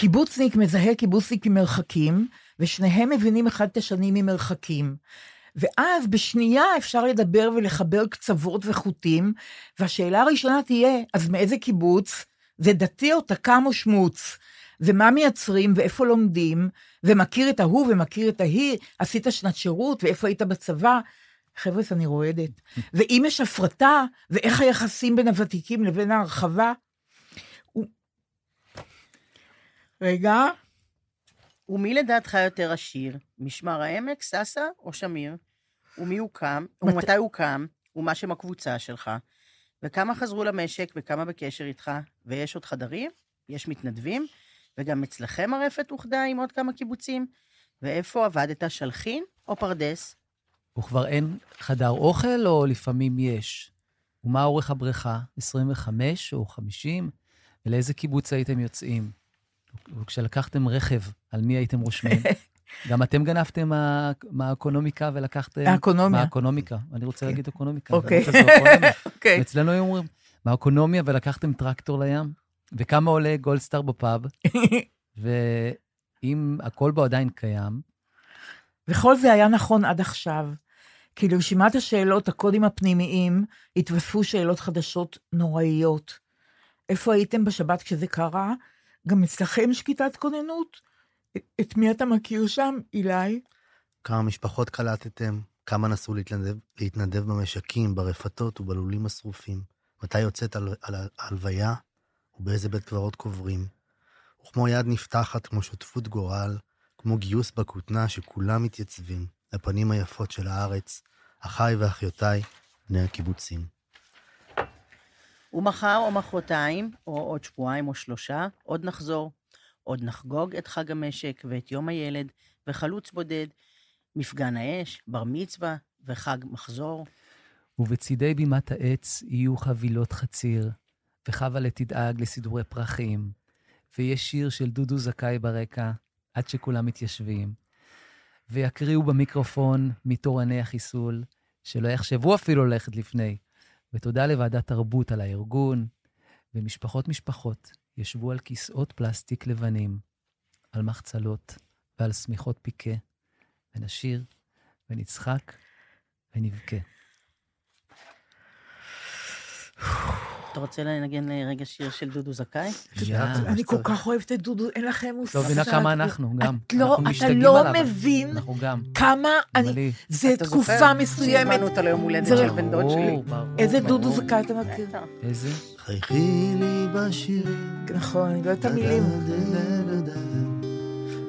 Speaker 2: קיבוצניק מזהה קיבוצניק ממרחקים, ושניהם מבינים אחד את השני ממרחקים. ואז בשנייה אפשר לדבר ולחבר קצוות וחוטים, והשאלה הראשונה תהיה, אז מאיזה קיבוץ? זה דתי או תקם או שמוץ? ומה מייצרים ואיפה לומדים? ומכיר את ההוא ומכיר את ההיא? עשית שנת שירות ואיפה היית בצבא? חבר'ה, אני רועדת. ואם יש הפרטה, ואיך היחסים בין הוותיקים לבין ההרחבה? הוא- רגע,
Speaker 5: ומי לדעתך יותר עשיר? משמר העמק, סאסא או שמיר? ומי הוקם? ומתי הוקם? ומה שם הקבוצה שלך? וכמה חזרו למשק וכמה בקשר איתך? ויש עוד חדרים? יש מתנדבים? וגם אצלכם הרפת אוחדה עם עוד כמה קיבוצים? ואיפה עבדת, שלחין או פרדס?
Speaker 6: וכבר אין חדר אוכל, או לפעמים יש? ומה אורך הבריכה? 25 או 50? ולאיזה קיבוץ הייתם יוצאים? וכשלקחתם רכב, על מי הייתם רושמים? גם אתם גנבתם מה- מהאקונומיקה ולקחתם...
Speaker 2: האקונומיה.
Speaker 6: מהאקונומיקה. אני רוצה להגיד אקונומיקה.
Speaker 2: אוקיי. אוקיי.
Speaker 6: ואצלנו היו אומרים, מהאקונומיה ולקחתם טרקטור לים? וכמה עולה גולדסטאר בפאב? ואם הכל בו עדיין קיים,
Speaker 2: וכל זה היה נכון עד עכשיו. כי לרשימת השאלות, הקודים הפנימיים, התווספו שאלות חדשות נוראיות. איפה הייתם בשבת כשזה קרה? גם אצלכם שקיטת כוננות? את- מי אתה מכיר שם, אילי?
Speaker 4: כמה משפחות קלטתם? כמה נסו להתנדב, להתנדב במשקים, ברפתות ובלולים השרופים? מתי יוצאת על, על ההלוויה? ובאיזה בית קברות קוברים? וכמו יד נפתחת, כמו שותפות גורל, כמו גיוס בכותנה שכולם מתייצבים, לפנים היפות של הארץ, אחיי ואחיותיי, בני הקיבוצים.
Speaker 5: ומחר או מחרתיים, או עוד שבועיים או שלושה, עוד נחזור. עוד נחגוג את חג המשק ואת יום הילד, וחלוץ בודד, מפגן האש, בר מצווה וחג מחזור.
Speaker 6: ובצידי בימת העץ יהיו חבילות חציר, וחבלה תדאג לסידורי פרחים, ויש שיר של דודו זכאי ברקע, עד שכולם מתיישבים. ויקריאו במיקרופון מתורני החיסול, שלא יחשבו אפילו ללכת לפני. ותודה לוועדת תרבות על הארגון, ומשפחות משפחות ישבו על כיסאות פלסטיק לבנים, על מחצלות ועל שמיכות פיקה, ונשיר ונצחק ונבכה.
Speaker 5: אתה רוצה לנגן אה, רגע שיר של דודו זכאי?
Speaker 6: יאללה.
Speaker 2: אני כל כך אוהבת את דודו, אין לכם מושג.
Speaker 6: לא מבינה כמה אנחנו, גם.
Speaker 2: לא, אתה לא. מבין. כמה אני... זה
Speaker 5: אתה
Speaker 2: תקופה
Speaker 5: זוכר?
Speaker 2: מסוימת.
Speaker 5: שהזמנו אותו ליום הולדת של בן דוד שלי.
Speaker 2: איזה. דודו זכאי אתה מכיר?
Speaker 6: איזה?
Speaker 4: חייכי לי בשירים.
Speaker 2: נכון, אני לא יודעת את המילים.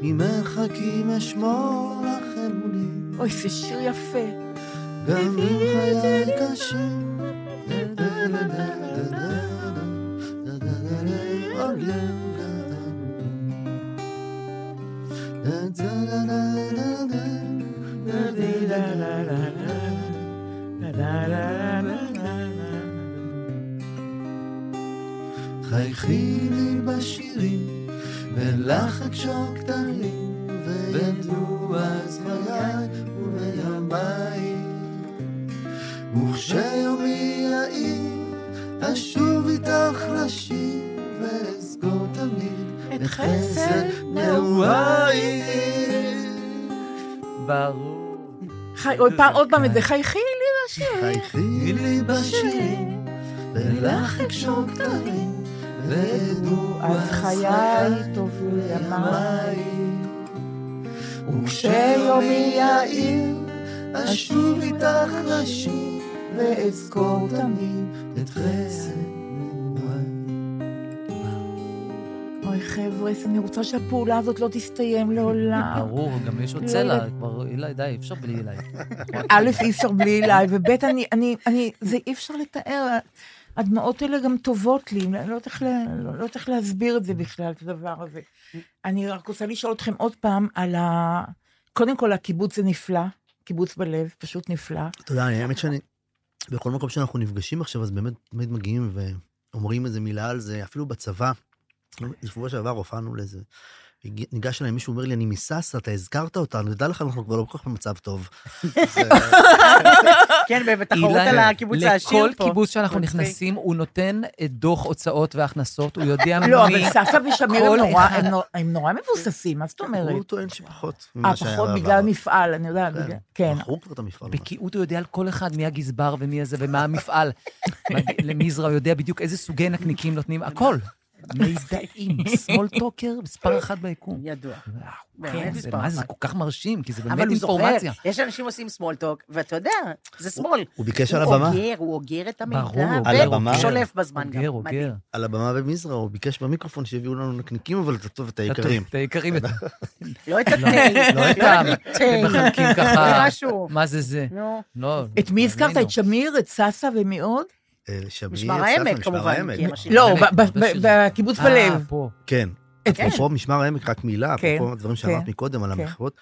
Speaker 4: ממרחקים אשמור לכם מולי,
Speaker 2: אוי, זה שיר יפה.
Speaker 4: גם אם חיי קשים. חייכי לי בשירים, ולך אקשור כתרים, וידעו אז חיי ובימיי. וכשיומי יאיר, אשוב איתך לשיר, ואזכור תמיד
Speaker 2: את חסד
Speaker 4: נעוריי.
Speaker 6: ברור.
Speaker 2: חי, עוד פעם, עוד פעם את זה, חייכי לי לשיר.
Speaker 4: חייכי לי בשירים, ולך אקשור כתרים, וידעו
Speaker 2: אז חיי טובו ימיי.
Speaker 4: וכשיומי יאיר, אשוב איתך לשיר, ואזכור תמיד את חסד
Speaker 2: חבר'ה, אני רוצה שהפעולה הזאת לא תסתיים לעולם.
Speaker 6: ברור, גם יש עוד
Speaker 2: לא
Speaker 6: צלע. כבר, אילי, די, אי אפשר בלי אילי.
Speaker 2: א', אי אפשר בלי אליי, וב', אני, אני, אני, זה אי אפשר לתאר. הדמעות האלה גם טובות לי, אני לא יודעת איך, לה- לא יודעת איך להסביר את זה בכלל, את הדבר הזה. אני רק רוצה לשאול אתכם עוד פעם על ה... קודם כל, הקיבוץ זה נפלא, קיבוץ בלב, פשוט נפלא.
Speaker 4: אתה יודע, האמת שאני, בכל מקום שאנחנו נפגשים עכשיו, אז באמת תמיד מגיעים ואומרים איזה מילה על זה, אפילו בצבא. בשבוע שעבר הופענו לאיזה... הגיע- ניגש אליי מישהו, אומר לי, אני מסאסא, אתה הזכרת אותנו, נדע לך, אנחנו כבר לא כל כך במצב טוב.
Speaker 5: כן, בתחרות על הקיבוץ העשיר פה.
Speaker 6: לכל קיבוץ שאנחנו
Speaker 5: מצחיק.
Speaker 6: נכנסים, הוא נותן את דוח הוצאות והכנסות, הוא יודע
Speaker 2: לא,
Speaker 6: מי...
Speaker 2: אבל סבתא ושמיר הם נורא- מבוססים, מה זאת אומרת?
Speaker 4: הוא טוען שפחות
Speaker 2: אה,
Speaker 4: ממה שהיה
Speaker 2: פחות
Speaker 4: בעבר.
Speaker 2: בגלל מפעל, אני יודעת,
Speaker 4: כן.
Speaker 2: בגלל- כן.
Speaker 4: מכרו כבר את המפעל.
Speaker 6: בקיאות הוא יודע על כל אחד, מי הגזבר ומי הזה ומה המפעל. למזרע הוא יודע בדיוק איזה סוגי נקניקים נותנים, הכל. מידעים, סמולטוקר, מספר אחת ביקום.
Speaker 5: ידוע.
Speaker 6: כן, מה זה. זה כל כך מרשים, כי זה באמת
Speaker 5: הוא
Speaker 6: אינפורמציה.
Speaker 5: יש אנשים עושים סמולטוק, ואתה יודע, זה שמאל.
Speaker 4: הוא ביקש על
Speaker 5: הוא
Speaker 4: הבמה,
Speaker 5: אוגר, הוא אוגר את המידע,
Speaker 4: הבמה.
Speaker 5: ושולף בזמן גם.
Speaker 6: אוגר. אוגר.
Speaker 4: על הבמה במזרע, הוא ביקש במיקרופון שיביאו לנו נקניקים, אבל את הטוב, את היקרים.
Speaker 6: את היקרים. את-
Speaker 5: לא את התה,
Speaker 6: לא את ה... הם מחלקים ככה. מה זה זה?
Speaker 5: נו,
Speaker 6: לא.
Speaker 2: את מי הזכרת? את שמיר, את ססה ומי עוד?
Speaker 5: משמר העמק כמובן.
Speaker 2: לא. בקיבוץ
Speaker 6: אה,
Speaker 2: בלב.
Speaker 4: כן.
Speaker 2: את-
Speaker 4: אפרופו משמר העמק, רק מילה,
Speaker 2: כן,
Speaker 4: אפרופו הדברים שאמרת
Speaker 2: כן,
Speaker 4: מקודם על
Speaker 2: כן.
Speaker 4: המחוות.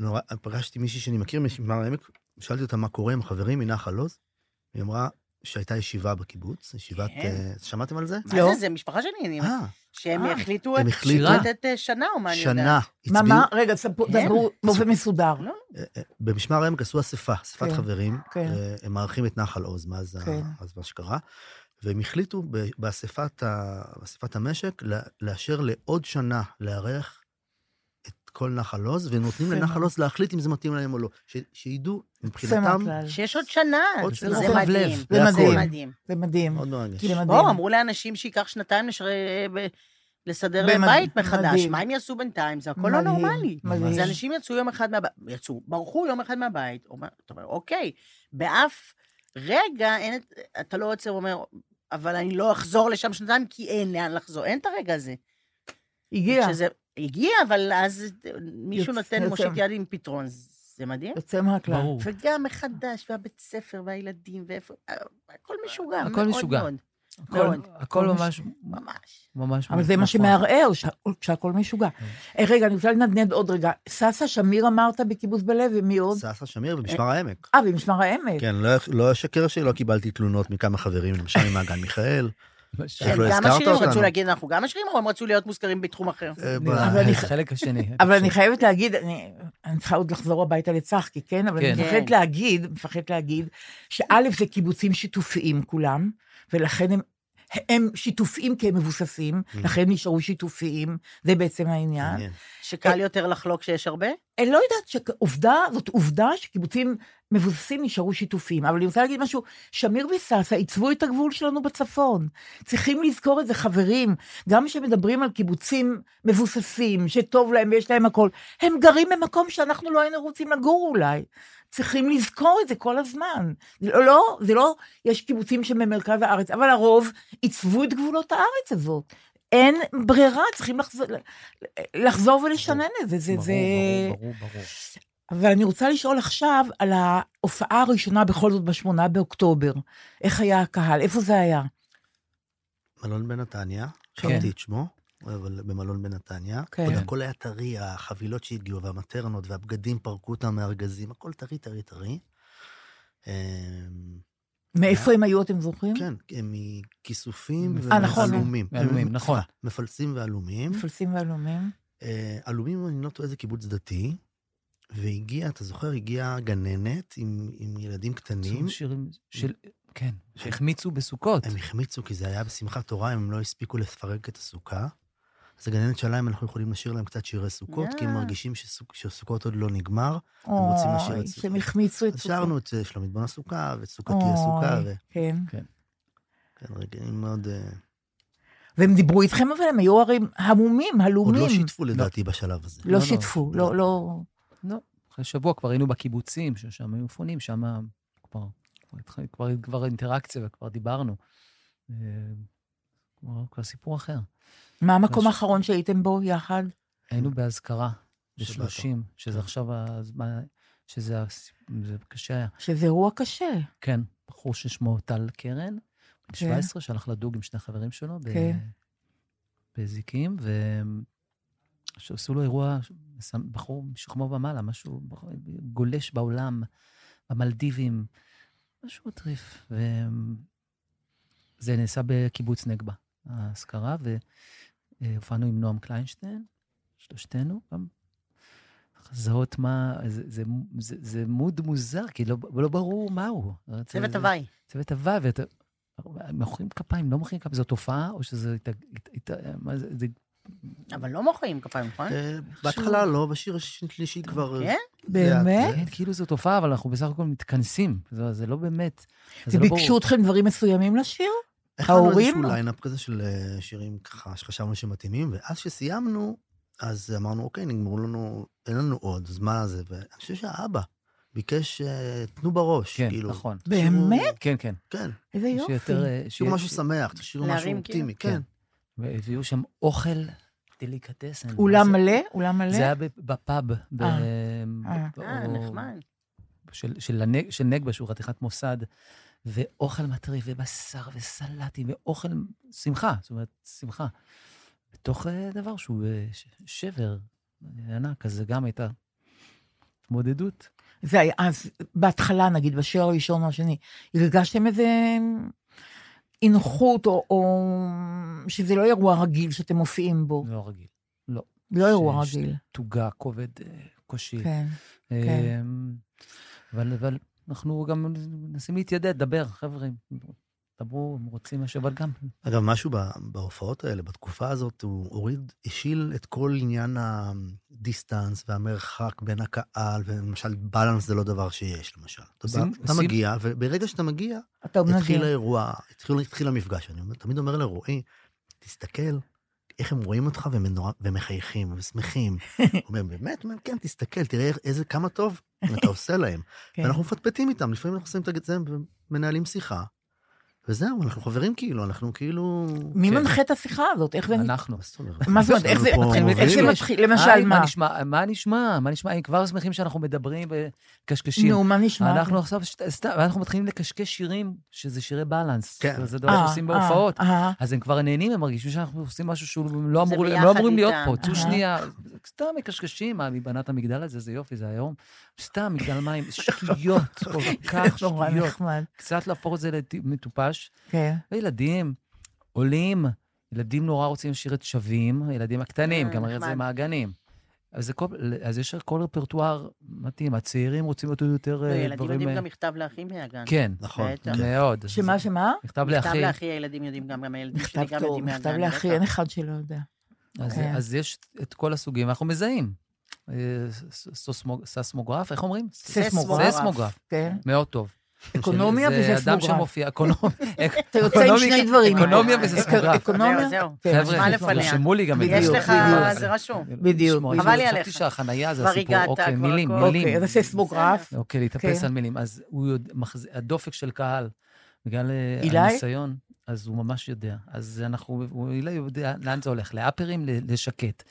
Speaker 4: נורא, פגשתי מישהי שאני מכיר משמר העמק, שאלתי אותה מה קורה עם החברים מנחל עוז, היא אמרה שהייתה ישיבה בקיבוץ, ישיבת...
Speaker 5: כן.
Speaker 4: אה, שמעתם על זה?
Speaker 5: מה
Speaker 2: לא.
Speaker 5: זה, זה משפחה שלי, אני-
Speaker 4: אה,
Speaker 5: שהם
Speaker 2: אה,
Speaker 5: החליטו
Speaker 4: הם
Speaker 5: את-
Speaker 4: החליטו-
Speaker 5: לתת אה, שנה, או מה אני יודעת.
Speaker 4: שנה.
Speaker 2: מה,
Speaker 4: הצביעו-
Speaker 2: מה? רגע, ספרו-
Speaker 5: כן.
Speaker 2: דברו באופן מסודר.
Speaker 5: לא,
Speaker 4: אה, במשמר העמק עשו אספה, אספת
Speaker 2: כן,
Speaker 4: חברים,
Speaker 2: כן.
Speaker 4: הם מארחים את נחל עוז מאז
Speaker 2: כן.
Speaker 4: אז מה שקרה, והם החליטו ב- באספת ה- באספת המשק לאשר לעוד שנה לארח את כל נחל עוז, ונותנים לנחל. עוז להחליט אם זה מתאים להם או לא. ש- שידעו, מבחינתם.
Speaker 5: שיש עוד שנה.
Speaker 4: עוד
Speaker 5: זה
Speaker 4: שנה.
Speaker 6: זה
Speaker 5: מדהים.
Speaker 2: זה מדהים. זה מדהים.
Speaker 4: מאוד מרגש.
Speaker 5: בואו, אמרו לאנשים שייקח שנתיים לשר- לסדר להם בית מחדש. מה הם יעשו בינתיים? זה הכל לא נורמלי.
Speaker 2: מדהים.
Speaker 5: זה אנשים יצאו יום אחד מהבית, יצאו, ברחו יום אחד מהבית. אומר- אתה אומר, אוקיי, באף רגע אין, את- אתה לא עוצר ואומר, אבל אני לא אחזור לשם שנתיים, כי אין לאן לחזור. אין את הרגע הזה.
Speaker 2: הגיע,
Speaker 5: שזה הגיע, אבל אז מישהו
Speaker 2: יוצא-
Speaker 5: נותן. מושיט יד עם פתרון. זה מדהים.
Speaker 2: יוצא מהכלל.
Speaker 6: ברור.
Speaker 5: וגם מחדש, והבית ספר, והילדים, ואיפה... הכל משוגע,
Speaker 6: הכל משוגע.
Speaker 5: מאוד.
Speaker 6: הכל-
Speaker 5: מאוד.
Speaker 6: הכל ממש,
Speaker 5: ממש.
Speaker 6: ממש...
Speaker 2: אבל זה מה
Speaker 6: מופרך.
Speaker 2: שמערער, שה- שהכל משוגע. אה, רגע, אני רוצה לנדנד עוד רגע. ססה שמיר אמרת בקיבוץ בלב, ומי עוד?
Speaker 4: ססה שמיר במשמר העמק.
Speaker 2: אה, במשמר העמק.
Speaker 4: כן, לא- לא אשקר שלא קיבלתי תלונות מכמה חברים, למשל ממעגן מיכאל,
Speaker 5: הם גם עשירים, רצו? להגיד אנחנו גם עשירים, או הם רצו להיות מוזכרים בתחום אחר?
Speaker 4: אה,
Speaker 6: החלק השני.
Speaker 2: אבל אני חייבת להגיד, אני, צריכה עוד לחזור הביתה לצחקי, כן? אבל
Speaker 6: כן.
Speaker 2: אני מפחדת
Speaker 5: כן.
Speaker 2: להגיד, מפחדת להגיד, שא' זה קיבוצים שיתופיים כולם, ולכן הם, הם שיתופיים כי הם מבוססים, לכן הם נשארו שיתופיים, זה בעצם העניין.
Speaker 5: שקל יותר לחלוק שיש הרבה?
Speaker 2: אני לא יודעת שעובדה, זאת עובדה שקיבוצים מבוססים נשארו שיתופיים, אבל אני רוצה להגיד משהו, שמיר וססה עיצבו את הגבול שלנו בצפון. צריכים לזכור את זה, חברים, גם כשמדברים על קיבוצים מבוססים, שטוב להם ויש להם הכל, הם גרים במקום שאנחנו לא היינו רוצים לגור אולי. צריכים לזכור את זה כל הזמן. לא, לא, זה לא, יש קיבוצים שבמרכז הארץ, אבל הרוב עיצבו את גבולות הארץ הזאת. אין ברירה, צריכים לחזור, לחזור ולשנן את זה. זה,
Speaker 6: ברור,
Speaker 2: זה...
Speaker 6: ברור, ברור, ברור.
Speaker 2: ואני רוצה לשאול עכשיו על ההופעה הראשונה בכל זאת בשמונה באוקטובר. איך היה הקהל? איפה זה היה?
Speaker 4: מלון בנתניה,
Speaker 6: כן.
Speaker 4: שכחתי את שמו, אבל במלון בנתניה.
Speaker 2: כן.
Speaker 4: עוד הכל היה טרי, החבילות שהגיעו, והמטרנות, והבגדים פרקו אותם מהארגזים, הכל טרי, טרי, טרי.
Speaker 2: מאיפה הם היו, אתם זוכרים?
Speaker 4: כן, הם מכיסופים
Speaker 6: אה,
Speaker 2: נכון.
Speaker 4: ועלומים.
Speaker 6: ועלומים, נכון.
Speaker 4: סליחה, מפלסים ועלומים.
Speaker 2: מפלסים ועלומים.
Speaker 4: אה, עלומים, אני לא טועה, זה קיבוץ דתי. והגיע, אתה זוכר, הגיעה גננת עם, עם ילדים קטנים.
Speaker 6: שירים של, כן, שהחמיצו בסוכות.
Speaker 4: הם החמיצו, כי זה היה בשמחת תורה, הם לא הספיקו לפרק את הסוכה. אז הגננת שאלה אם אנחנו יכולים לשיר להם קצת שירי סוכות, כי הם
Speaker 5: אה.
Speaker 4: מרגישים שסוכ- שסוכות עוד לא נגמר. הם רוצים לשיר את סוכות.
Speaker 2: שהם החמיצו את
Speaker 4: אז
Speaker 2: סוכות.
Speaker 4: שרנו את אה, שלומית בון הסוכה, ואת סוכה תהיה סוכה,
Speaker 2: אוי,
Speaker 4: ו...
Speaker 2: כן.
Speaker 4: כן, רגעים מאוד... אה,
Speaker 2: והם דיברו איתכם, אבל הם היו הרי המומים,
Speaker 4: עוד
Speaker 2: הלומים.
Speaker 4: לא שיתפו לדעתי בשלב הזה.
Speaker 2: לא
Speaker 6: לא,
Speaker 2: שיתפו,
Speaker 4: לא.
Speaker 2: לא, לא...
Speaker 6: לא, אחרי שבוע כבר היינו בקיבוצים, ששם היו מפונים, שם כבר, כבר, כבר, אינטראקציה וכבר דיברנו. כבר, כבר סיפור אחר.
Speaker 2: מה המקום
Speaker 6: מש-
Speaker 2: האחרון שהייתם בו יחד?
Speaker 6: היינו באזכרה,
Speaker 4: בשבת.
Speaker 6: ב-30, שזה עכשיו הזמן, שזה זה קשה היה.
Speaker 2: שזה אירוע קשה.
Speaker 6: כן, בחור ששמו טל קרן, בן
Speaker 2: כן.
Speaker 6: 17, שהלך לדוג עם שני חברים שלו
Speaker 2: כן.
Speaker 6: בזיקים, שעשו לו אירוע, בחור משכמו ומעלה, משהו גולש בעולם, במלדיבים, משהו מטריף. וזה נעשה בקיבוץ נגבה, האזכרה, והופענו עם נועם קליינשטיין, שלושתנו גם. לזהות מה, זה, זה, זה, זה מוד מוזר, כי לא, לא ברור מהו.
Speaker 5: צוות הוואי.
Speaker 6: צוות הוואי, ואתה... מוחאים כפיים, לא מוחאים כפיים, זאת תופעה, או שזה... הת- הת- הת- מה זה? זה
Speaker 5: אבל לא מוחאים כפיים, נכון?
Speaker 4: אה, בהתחלה לא, בשיר השלישי כבר...
Speaker 5: כן?
Speaker 2: באמת?
Speaker 6: כן, כאילו זו תופעה, אבל אנחנו בסך הכל מתכנסים. זה, זה לא באמת... לא
Speaker 2: וביקשו
Speaker 6: ברור.
Speaker 2: אתכם דברים מסוימים לשיר?
Speaker 4: הכנו
Speaker 2: ההורים?
Speaker 4: איזשהו line-up כזה של אה, שירים ככה שחשבנו שמתאימים, ואז שסיימנו, אז אמרנו, אוקיי, נגמרו לנו, אין לנו עוד, אז מה זה? ואני חושב שהאבא ביקש, אה, תנו בראש,
Speaker 6: כן,
Speaker 4: כאילו.
Speaker 6: נכון.
Speaker 4: תשאירו-
Speaker 2: באמת?
Speaker 6: כן, כן.
Speaker 4: כן,
Speaker 2: איזה יופי.
Speaker 6: שיותר... אה,
Speaker 4: תשאירו
Speaker 6: שיהיה-
Speaker 4: משהו שמח, תשאירו משהו אופטימי,
Speaker 6: כן.
Speaker 4: כן.
Speaker 6: והביאו שם אוכל דליקטסן.
Speaker 2: אולם מלא? אולם מלא?
Speaker 6: זה היה בפאב.
Speaker 2: אה.
Speaker 5: נחמד.
Speaker 6: של, של, הנג, של נגבה, שהוא חתיכת מוסד, ואוכל מטריף, ובשר, וסלטים, ואוכל שמחה, זאת אומרת, שמחה. בתוך אה, דבר שהוא אה, שבר אה, ענק, אז זה גם הייתה התמודדות.
Speaker 2: זה היה, אז בהתחלה, נגיד, בשיר הראשון או השני, הרגשתם איזה אי-נוחות, או, או שזה לא אירוע רגיל שאתם מופיעים בו?
Speaker 6: לא רגיל. לא.
Speaker 2: לא אירוע רגיל.
Speaker 6: תוגה, כובד, אה, קושי.
Speaker 2: כן.
Speaker 6: אה, אבל, אבל אנחנו גם מנסים להתיידד, דבר, חבר'ה, דברו, אם רוצים משהו, אבל גם...
Speaker 4: אגב, משהו בהופעות האלה, בתקופה הזאת, הוא הוריד, השיל את כל עניין הדיסטנס והמרחק בין הקהל, ולמשל בלנס זה לא דבר שיש, למשל. אתה,
Speaker 6: עושים-
Speaker 4: אתה
Speaker 6: עושים-
Speaker 4: מגיע, וברגע שאתה מגיע. התחיל האירוע, התחיל, התחיל המפגש. אני תמיד אומר לרועי, תסתכל איך הם רואים אותך ומנוע- ומחייכים ושמחים. הוא אומר, באמת? אומר, כן, תסתכל, תראה איזה, כמה טוב אתה עושה להם.
Speaker 2: כן.
Speaker 4: ואנחנו מפטפטים איתם, לפעמים אנחנו עושים את זה ומנהלים שיחה. וזהו, אנחנו חברים כאילו, אנחנו כאילו...
Speaker 2: מי
Speaker 6: כן.
Speaker 2: מנחה את השיחה הזאת? איך זה...
Speaker 6: אנחנו.
Speaker 4: מה זאת אומרת?
Speaker 2: איך זה מתחיל? למשל, מה?
Speaker 6: נשמע? מה נשמע? מה נשמע? הם כבר שמחים שאנחנו מדברים בקשקשים.
Speaker 2: נו, מה נשמע?
Speaker 6: אנחנו עכשיו, סתם, אנחנו מתחילים לקשקש שירים, שזה שירי בלנס.
Speaker 4: כן.
Speaker 6: זה דבר
Speaker 2: אה,
Speaker 6: שעושים
Speaker 2: אה,
Speaker 6: בהופעות.
Speaker 2: אה.
Speaker 6: אז הם כבר נהנים, הם מרגישים שאנחנו עושים משהו שהוא לא לא אמורים להיות. פה. צאו. שנייה, סתם מקשקשים, את המגדל הזה? זה יופי, זה היום. סתם, מגדל מים, שטויות, כל כך שטויות. קצת להפוך את זה למטופש.
Speaker 2: כן.
Speaker 6: וילדים, עולים, ילדים נורא רוצים לשיר את שווים, הילדים הקטנים,
Speaker 5: אה,
Speaker 6: גם הרי זה
Speaker 5: נחמד.
Speaker 6: מהגנים. אז, זה כל, אז יש כל רפרטואר מתאים, הצעירים רוצים יותר אה,
Speaker 5: ילדים
Speaker 6: דברים...
Speaker 5: יודעים
Speaker 6: אה,
Speaker 5: גם מכתב לאחים מהגן.
Speaker 6: כן,
Speaker 4: נכון. כן.
Speaker 6: מאוד.
Speaker 2: שמה, שמה?
Speaker 6: מכתב
Speaker 5: מכתב
Speaker 6: לאחי.
Speaker 5: לאחי הילדים יודעים גם, גם הילדים שלי
Speaker 2: מכתב
Speaker 5: גם
Speaker 2: טוב,
Speaker 5: יודעים מהגן.
Speaker 2: מכתב לאחי. אין אחד שלא יודע.
Speaker 6: אז,
Speaker 2: כן.
Speaker 6: אז יש את כל הסוגים, ואנחנו מזהים. ססמוגרף, איך אומרים?
Speaker 2: ססמוגרף.
Speaker 6: ססמוגרף,
Speaker 2: כן.
Speaker 6: מאוד טוב.
Speaker 2: אקונומיה
Speaker 6: של- זה
Speaker 2: וססמוגרף.
Speaker 6: אדם שמופיע, אקונומיה.
Speaker 2: אתה יוצא עם שני דברים.
Speaker 6: אקונומיה
Speaker 5: אה,
Speaker 6: וססמוגרף.
Speaker 2: אקונומיה?
Speaker 5: זהו, זהו.
Speaker 6: חבר'ה. תרשמו לי גם את זה.
Speaker 5: יש לך. זה רשום.
Speaker 2: בדיוק.
Speaker 5: חבל לי
Speaker 6: חשבתי
Speaker 5: עליך.
Speaker 6: שהחנייה זה
Speaker 5: כבר
Speaker 6: הסיפור.
Speaker 5: הגעת,
Speaker 6: אוקיי,
Speaker 5: כבר
Speaker 6: מילים. מילים.
Speaker 2: אוקיי, אז הססמוגרף.
Speaker 6: אוקיי, להתאפס
Speaker 2: כן.
Speaker 6: על מילים. אז הדופק של קהל, בגלל אה? הניסיון, אז הוא ממש יודע. אז אנחנו, הוא אילי יודע לאן זה הולך, לאפרים, לשקט.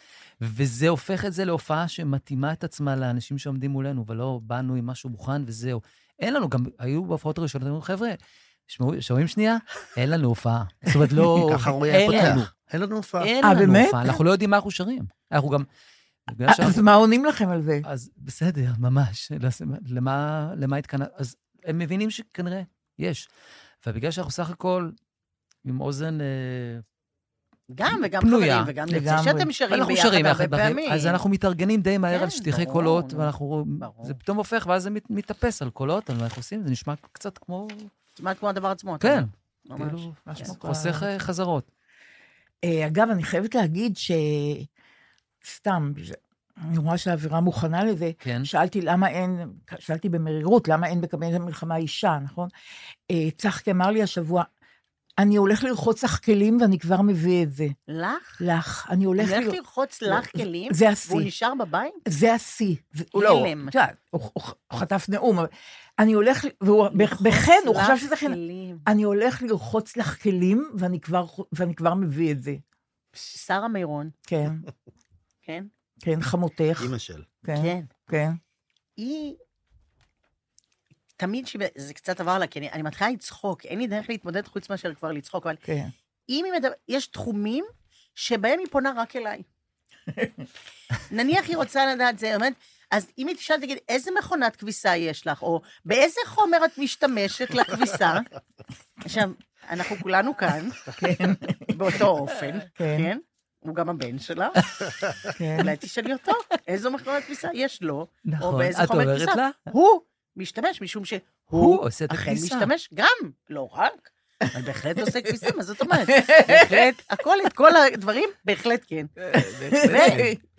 Speaker 6: וזה הופך את זה להופעה שמתאימה את עצמה לאנשים שעומדים מולנו, ולא באנו עם משהו מוכן וזהו. אין לנו, גם היו בהופעות הראשונות, אמרו, חבר'ה, שומעים שנייה? אין לנו הופעה. זאת אומרת, לא...
Speaker 4: ככה רועי
Speaker 6: אין
Speaker 4: היה
Speaker 6: לנו.
Speaker 4: פותח. אין לנו הופעה.
Speaker 6: אין
Speaker 2: אה,
Speaker 6: לנו
Speaker 2: באמת?
Speaker 6: הופעה, אנחנו לא יודעים מה אנחנו שרים. אנחנו גם... בגלל
Speaker 2: אז מה עונים לכם על זה?
Speaker 6: אז בסדר, ממש. למה, למה התכנ... אז הם מבינים שכנראה יש. ובגלל שאנחנו סך הכל עם אוזן...
Speaker 5: גם, וגם
Speaker 6: פנויה.
Speaker 5: חברים, וגם נצא
Speaker 2: לגמרי.
Speaker 5: שאתם שרים
Speaker 6: אנחנו
Speaker 5: ביחד
Speaker 6: שרים
Speaker 5: הרבה
Speaker 6: יחד,
Speaker 5: פעמים.
Speaker 6: אז אנחנו מתארגנים די מהר
Speaker 5: כן,
Speaker 6: על שטיחי
Speaker 5: ברור,
Speaker 6: קולות,
Speaker 5: נו.
Speaker 6: ואנחנו...
Speaker 5: ברור.
Speaker 6: זה פתאום הופך, ואז זה מת- מתאפס על קולות, על מה אנחנו עושים, זה נשמע קצת כמו...
Speaker 5: כמעט כמו הדבר עצמו.
Speaker 6: כן.
Speaker 5: ממש.
Speaker 6: כאילו, כן. חוסך אה, חזרות.
Speaker 2: אה, אגב, אני חייבת להגיד ש... סתם, אני רואה שהאווירה מוכנה לזה.
Speaker 6: כן.
Speaker 2: שאלתי למה אין, שאלתי במרירות, למה אין בקבינט המלחמה אישה, נכון? אה, צחקי אמר לי השבוע, אני הולך לרחוץ לך כלים ואני כבר מביא את זה.
Speaker 5: לך?
Speaker 2: לך. אני הולך...
Speaker 5: הוא הולך
Speaker 2: לר-
Speaker 5: לרחוץ
Speaker 2: לא,
Speaker 5: לך כלים?
Speaker 2: זה השיא.
Speaker 5: והוא נשאר בבית?
Speaker 2: זה השיא. הוא לא. את יודעת, הוא חטף נאום, אני הולך, והוא בחן, הוא חשב שזה חן. אני הולך לרחוץ לך כלים ואני כבר, ואני כבר מביא את זה.
Speaker 5: שרה מירון,
Speaker 2: כן,
Speaker 5: כן?
Speaker 2: כן, חמותך.
Speaker 4: אימא של.
Speaker 2: כן,
Speaker 5: כן.
Speaker 2: כן.
Speaker 5: היא... תמיד שהיא... זה קצת עבר לה, כי אני, אני מתחילה לצחוק, אין לי דרך להתמודד חוץ מאשר כבר לצחוק, אבל
Speaker 2: כן.
Speaker 5: אם היא מדבר... יש תחומים שבהם היא פונה רק אליי. נניח היא רוצה לדעת זה, אומרת, אז אם היא תשאל, תגיד, איזה מכונת כביסה יש לך, או באיזה חומר את משתמשת לכביסה? עכשיו, אנחנו כולנו כאן,
Speaker 2: כן,
Speaker 5: באותו אופן,
Speaker 2: כן.
Speaker 5: כן? הוא גם הבן שלה,
Speaker 2: כן.
Speaker 5: אולי תשאלי אותו, איזו מכונת כביסה יש לו, או
Speaker 6: נכון.
Speaker 5: באיזה
Speaker 6: את
Speaker 5: חומר
Speaker 6: אומרת
Speaker 5: כביסה.
Speaker 6: לה?
Speaker 5: הוא משתמש, משום שהוא
Speaker 6: הוא עושה את
Speaker 5: אכן
Speaker 6: הכביסה.
Speaker 5: משתמש, גם, לא רק, אבל בהחלט עושה כביסה, מה זאת אומרת? בהחלט, הכל, את כל הדברים, בהחלט כן.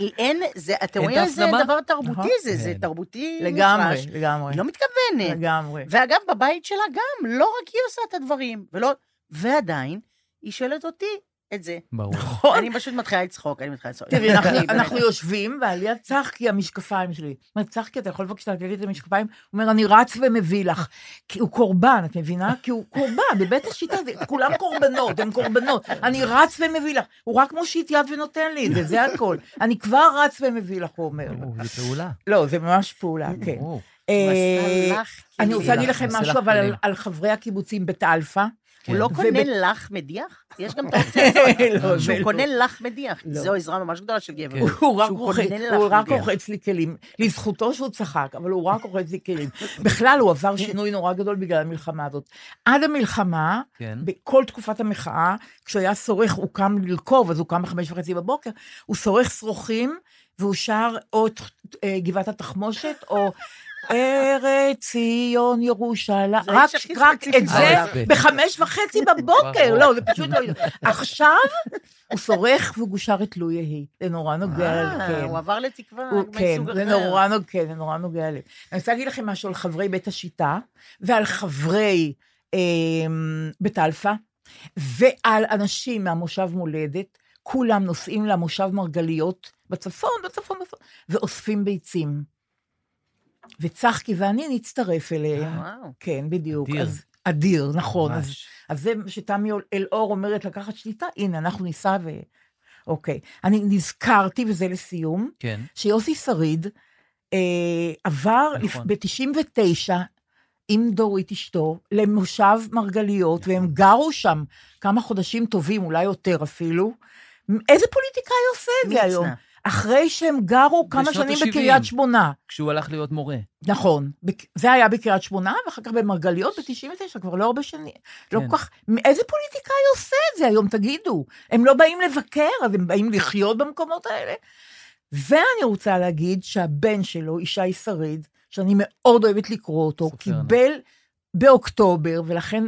Speaker 5: ואין, זה, אתם רואים, זה
Speaker 6: הפנמה?
Speaker 5: דבר תרבותי,
Speaker 2: נכון.
Speaker 5: זה, זה
Speaker 6: כן.
Speaker 5: תרבותי
Speaker 2: לגמרי,
Speaker 5: מופרש.
Speaker 2: לגמרי.
Speaker 5: היא לא מתכוונת.
Speaker 2: לגמרי.
Speaker 5: ואגב, בבית שלה גם, לא רק היא עושה את הדברים, ולא... ועדיין, היא שואלת אותי את זה.
Speaker 6: ברור.
Speaker 5: אני פשוט מתחילה לצחוק, אני מתחילה לצחוק.
Speaker 2: תראי, אנחנו- יושבים, ועל יד צחקי המשקפיים שלי. אומרת, צחקי, אתה יכול בבקשה לתת לי את המשקפיים? הוא אומר, אני רץ ומביא לך. כי הוא קורבן, את מבינה? כי הוא קורבן, בבית השיטה, כולם קורבנות, הם קורבנות. אני רץ ומביא לך. הוא רק מושיט יד ונותן לי את זה, זה הכל. אני כבר רץ ומביא לך, הוא אומר.
Speaker 6: זה פעולה.
Speaker 2: לא, זה ממש פעולה, כן. אה, אני. רוצה להגיד לכם משהו, אבל. על חברי הקיבוצים בית אלפא.
Speaker 5: הוא לא
Speaker 2: וב-
Speaker 5: קונה לך מדיח? יש גם את האופציה הזאת.
Speaker 2: לא, זה
Speaker 5: שהוא
Speaker 2: לא.
Speaker 5: קונה לך מדיח.
Speaker 2: לא.
Speaker 5: זו עזרה ממש גדולה של גבר.
Speaker 2: הוא רק
Speaker 5: שהוא
Speaker 2: רוחץ-
Speaker 5: קונה לך
Speaker 2: הוא רק. רוחץ לי כלים. לזכותו שהוא צחק, אבל הוא רק רוחץ לי כלים. בכלל, הוא עבר שינוי נורא גדול בגלל המלחמה הזאת. עד המלחמה,
Speaker 6: כן.
Speaker 2: בכל תקופת המחאה, כשהוא היה שורך, הוא קם לרכוב, אז הוא קם בחמש וחצי בבוקר, הוא שורך שרוכים, והוא שר או את אה, גבעת התחמושת, או ארץ ציון ירושלים, רק, רק את זה
Speaker 6: בעולם.
Speaker 2: בחמש וחצי בבוקר,
Speaker 6: ברור.
Speaker 2: לא, זה פשוט לא... עכשיו הוא שורך והוא את לו יהי. זה נורא נוגע
Speaker 5: אה,
Speaker 2: ללב, כן.
Speaker 5: הוא עבר לתקווה
Speaker 2: כן,
Speaker 5: מסוג
Speaker 2: זה
Speaker 5: אחר.
Speaker 2: נורא נוגע, כן, זה נורא נוגע לב. אני רוצה להגיד לכם משהו על חברי בית השיטה, ועל חברי אה, בית אלפא, ועל אנשים מהמושב מולדת, כולם נוסעים למושב מרגליות בצפון, בצפון, בצפון, ואוספים ביצים. וצחקי ואני נצטרף אליהם.
Speaker 5: וואו.
Speaker 2: כן, בדיוק.
Speaker 6: אדיר.
Speaker 2: אז, אדיר, נכון. אז. אז זה שתמי אלאור אומרת לקחת שליטה, הנה, אנחנו ניסע ו... אוקיי. אני נזכרתי, וזה לסיום,
Speaker 6: כן.
Speaker 2: שיוסי שריד אה, עבר
Speaker 6: נכון.
Speaker 2: ב-99 עם דורית אשתו למושב מרגליות, והם גרו שם כמה חודשים טובים, אולי יותר אפילו. איזה פוליטיקאי עושה את זה
Speaker 5: מצנע.
Speaker 2: אחרי שהם גרו כמה שנים. בקריית שמונה.
Speaker 6: כשהוא הלך להיות מורה.
Speaker 2: נכון, זה היה בקריית שמונה, ואחר כך במרגליות ב-99, כבר לא הרבה שנים. לא
Speaker 6: כן.
Speaker 2: כל כך, איזה פוליטיקאי עושה את זה היום, תגידו? הם לא באים לבקר, אז הם באים לחיות במקומות האלה. ואני רוצה להגיד שהבן שלו, ישי שריד, שאני מאוד אוהבת לקרוא אותו, קיבל באוקטובר, ולכן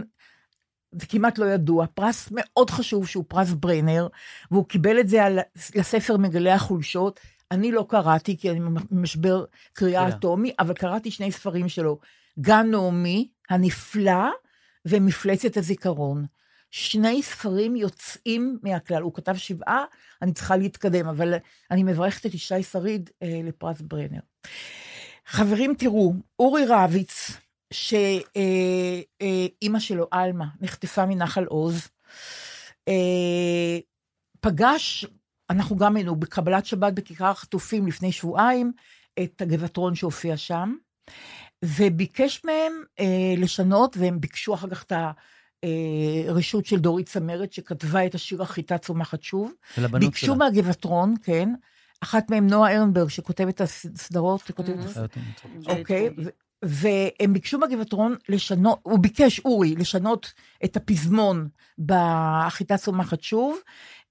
Speaker 2: זה כמעט לא ידוע, פרס מאוד חשוב שהוא פרס ברנר, והוא קיבל את זה על, לספר מגלי החולשות. אני לא קראתי, כי אני במשבר קריאה
Speaker 6: קריאה.
Speaker 2: אטומי, אבל קראתי שני ספרים שלו, גן נעמי, הנפלא, ומפלצת הזיכרון. שני ספרים יוצאים מהכלל. הוא כתב שבעה, אני צריכה להתקדם, אבל אני מברכת את ישי שריד אה, לפרס ברנר. חברים, תראו, אורי רביץ, שאימא שלו, עלמה, נחטפה מנחל עוז, אה, פגש, אנחנו גם היינו בקבלת שבת בכיכר החטופים לפני שבועיים, את הגבעתרון שהופיע שם, וביקש מהם אה, לשנות, והם ביקשו אחר כך את הרשות של דורית צמרת, שכתבה את השיר החיטה צומחת שוב.
Speaker 6: ולבנות
Speaker 2: ביקשו
Speaker 6: שלה.
Speaker 2: מהגבעתרון, כן, אחת מהם נועה ארנברג, שכותבת את הסדרות, כותבת את
Speaker 6: ומוצאות.
Speaker 2: אוקיי, והם ביקשו מהגבעתרון לשנות, הוא ביקש, אורי, לשנות את הפזמון בחיטה צומחת שוב,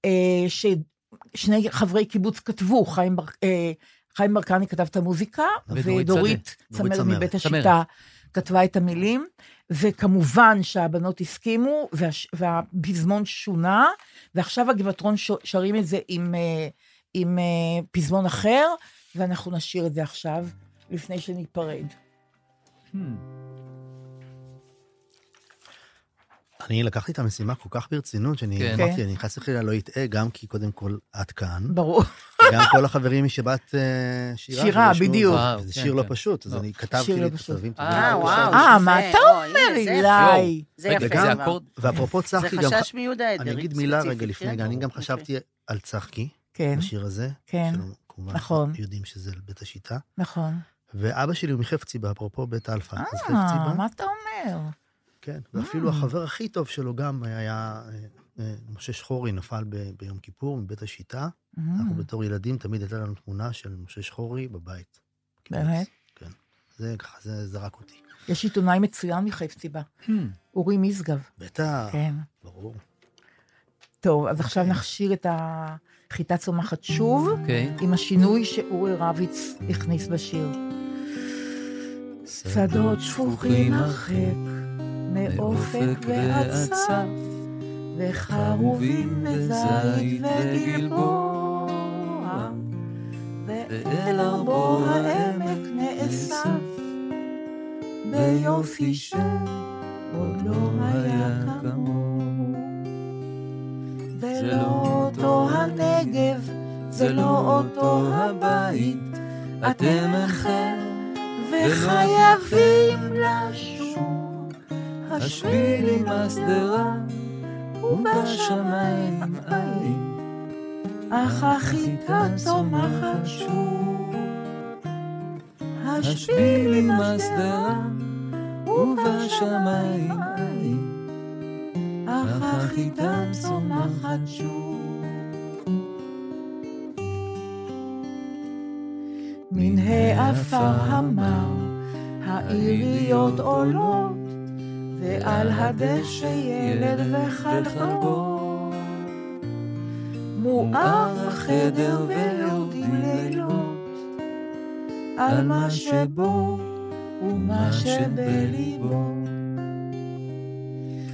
Speaker 2: אה, ששני חברי קיבוץ כתבו, חיים, בר, אה, חיים ברקני כתב את המוזיקה,
Speaker 6: ודורית.
Speaker 2: צמרת מבית. השיטה כתבה את המילים, וכמובן שהבנות הסכימו, והש, והפזמון שונה, ועכשיו הגבעתרון שרים את זה עם, אה, עם פזמון אחר, ואנחנו נשאיר את זה עכשיו, לפני שניפרד.
Speaker 6: Hmm.
Speaker 4: אני לקחתי את המשימה כל כך ברצינות, שאני
Speaker 6: כן.
Speaker 4: אמרתי,
Speaker 2: כן.
Speaker 4: אני חס וחלילה לא אטעה, גם כי קודם כל את כאן,
Speaker 2: ברור.
Speaker 4: וגם כל החברים משבת אה, שירה.
Speaker 2: שירה,
Speaker 4: שישבו,
Speaker 2: בדיוק.
Speaker 6: וואו,
Speaker 4: זה
Speaker 6: כן,
Speaker 4: שיר לא
Speaker 6: כן.
Speaker 4: פשוט, אז
Speaker 6: לא.
Speaker 4: אני כתבתי
Speaker 2: שיר
Speaker 4: לי
Speaker 2: לא
Speaker 4: את. הכתבים.
Speaker 6: אה,
Speaker 5: וואו.
Speaker 2: אה. מה אתה
Speaker 5: או,
Speaker 2: אומר,
Speaker 5: זה
Speaker 2: אילי?
Speaker 5: יפה. זה יפה.
Speaker 6: זה. אקורד?
Speaker 4: ואפרופו
Speaker 5: זה
Speaker 4: צחקי, גם...
Speaker 5: חשש מיהודה עדר.
Speaker 4: אני אגיד מילה רגע לפני,
Speaker 5: כן?
Speaker 4: אני גם
Speaker 5: אוקיי.
Speaker 4: חשבתי על צחקי,
Speaker 2: כן,
Speaker 4: בשיר הזה.
Speaker 2: כן,
Speaker 4: כמובן,
Speaker 2: נכון.
Speaker 4: יודעים שזה בית השיטה.
Speaker 2: נכון.
Speaker 4: ואבא שלי הוא מחפציבה, אפרופו בית אלפא.
Speaker 2: אה,
Speaker 4: חפציבה,
Speaker 2: מה אתה אומר?
Speaker 4: כן. ואפילו החבר הכי טוב שלו גם היה, אה, אה, משה שחורי, נפל ב- ביום כיפור מבית השיטה. אנחנו בתור ילדים, תמיד הייתה לנו תמונה של משה שחורי בבית.
Speaker 2: באמת?
Speaker 4: כן. זה ככה, זה זרק אותי.
Speaker 2: יש עיתונאי מצוין מחפציבה,
Speaker 6: Hmm.
Speaker 2: אורי משגב.
Speaker 4: בטח,
Speaker 2: כן.
Speaker 4: ברור.
Speaker 2: טוב, אז עכשיו נכשיר את החיטה צומחת שוב,
Speaker 6: אוקיי.
Speaker 2: עם השינוי שאורי רביץ הכניס בשיר. שדות שפוכים הרחק, מאופק ועד צף, וחרובים וזית וגלבוע, ואל ארבו העמק נאסף, ביופי שעוד לא היה כמוהו. זה לא אותו הנגב, זה לא אותו הבית, אתם אחר וחייבים לשוב. השביל עם השדרה ובשמיים עין, אך החיטה צומחת שוב. השביל עם השדרה ובשמיים עין, אך החיטה צומחת שוב. מן העפר המר, העיריות עולות, ועל הדשא ילד וכלבו. מואר החדר ויורדים לילות, על מה שבו ומה שבליבו.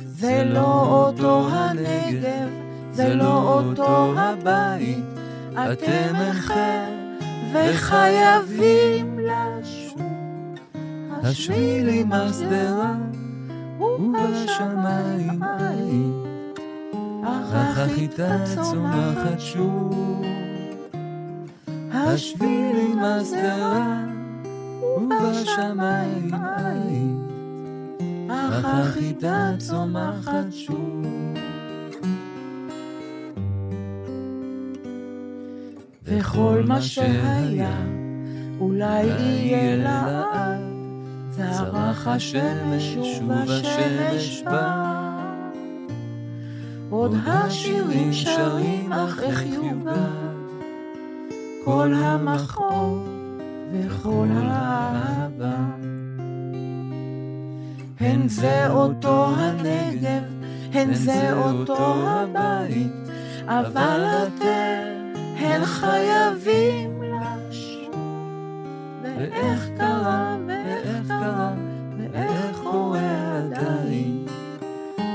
Speaker 2: זה לא אותו הנגב, זה לא אותו הבית, אתם אחר וחייבים לשוב. השביל עם השדרה ובשמיים עין, אך החיטה צומחת שוב. השביל עם השדרה ובשמיים עין, אך החיטה צומחת שוב. וכל מה שהיה, אולי יהיה לעד, זרח השמש ובשמש בא. עוד השירים שרים, אך איך יובד, כל המכאוב וכל האהבה. הן זה אותו הנגב, הן זה אותו הבית, אבל אתם, הן חייבים לשוב. ואיך קרה, ואיך קרה, ואיך קורה עדיין,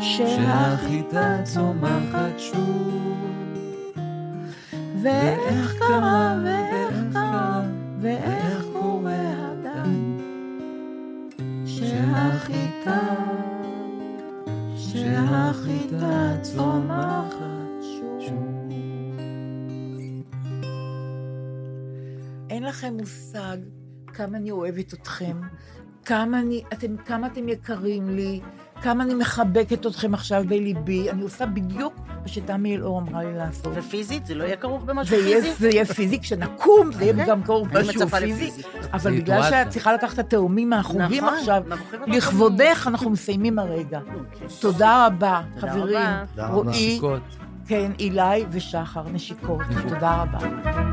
Speaker 2: שהחיטה צומחת שוב. ואיך קרה, ואיך קרה, ואיך קורה עדיין, שהחיטה, שהחיטה צומחת אין לכם מושג כמה אני אוהבת אתכם, כמה, אני, אתם, כמה אתם יקרים לי, כמה אני מחבקת אתכם עכשיו בליבי. אני עושה בדיוק מה שתמי אלאור אמרה לי לעשות.
Speaker 5: ופיזית? זה לא יהיה כרוך במשהו
Speaker 2: זה
Speaker 5: פיזי?
Speaker 2: זה יהיה פיזי, כשנקום, זה יהיה
Speaker 5: אוקיי.
Speaker 2: גם כרוך
Speaker 5: אני
Speaker 2: משהו
Speaker 5: מצפה
Speaker 2: פיזי. אבל בגלל. שאת צריכה לקחת את התאומים מהחוגים
Speaker 5: נכון,
Speaker 2: עכשיו. לכבודך אנחנו מסיימים הרגע. תודה רבה, חברים.
Speaker 4: תודה רבה.
Speaker 2: רועי. כן, אילי ושחר, נשיקות. תודה רבה.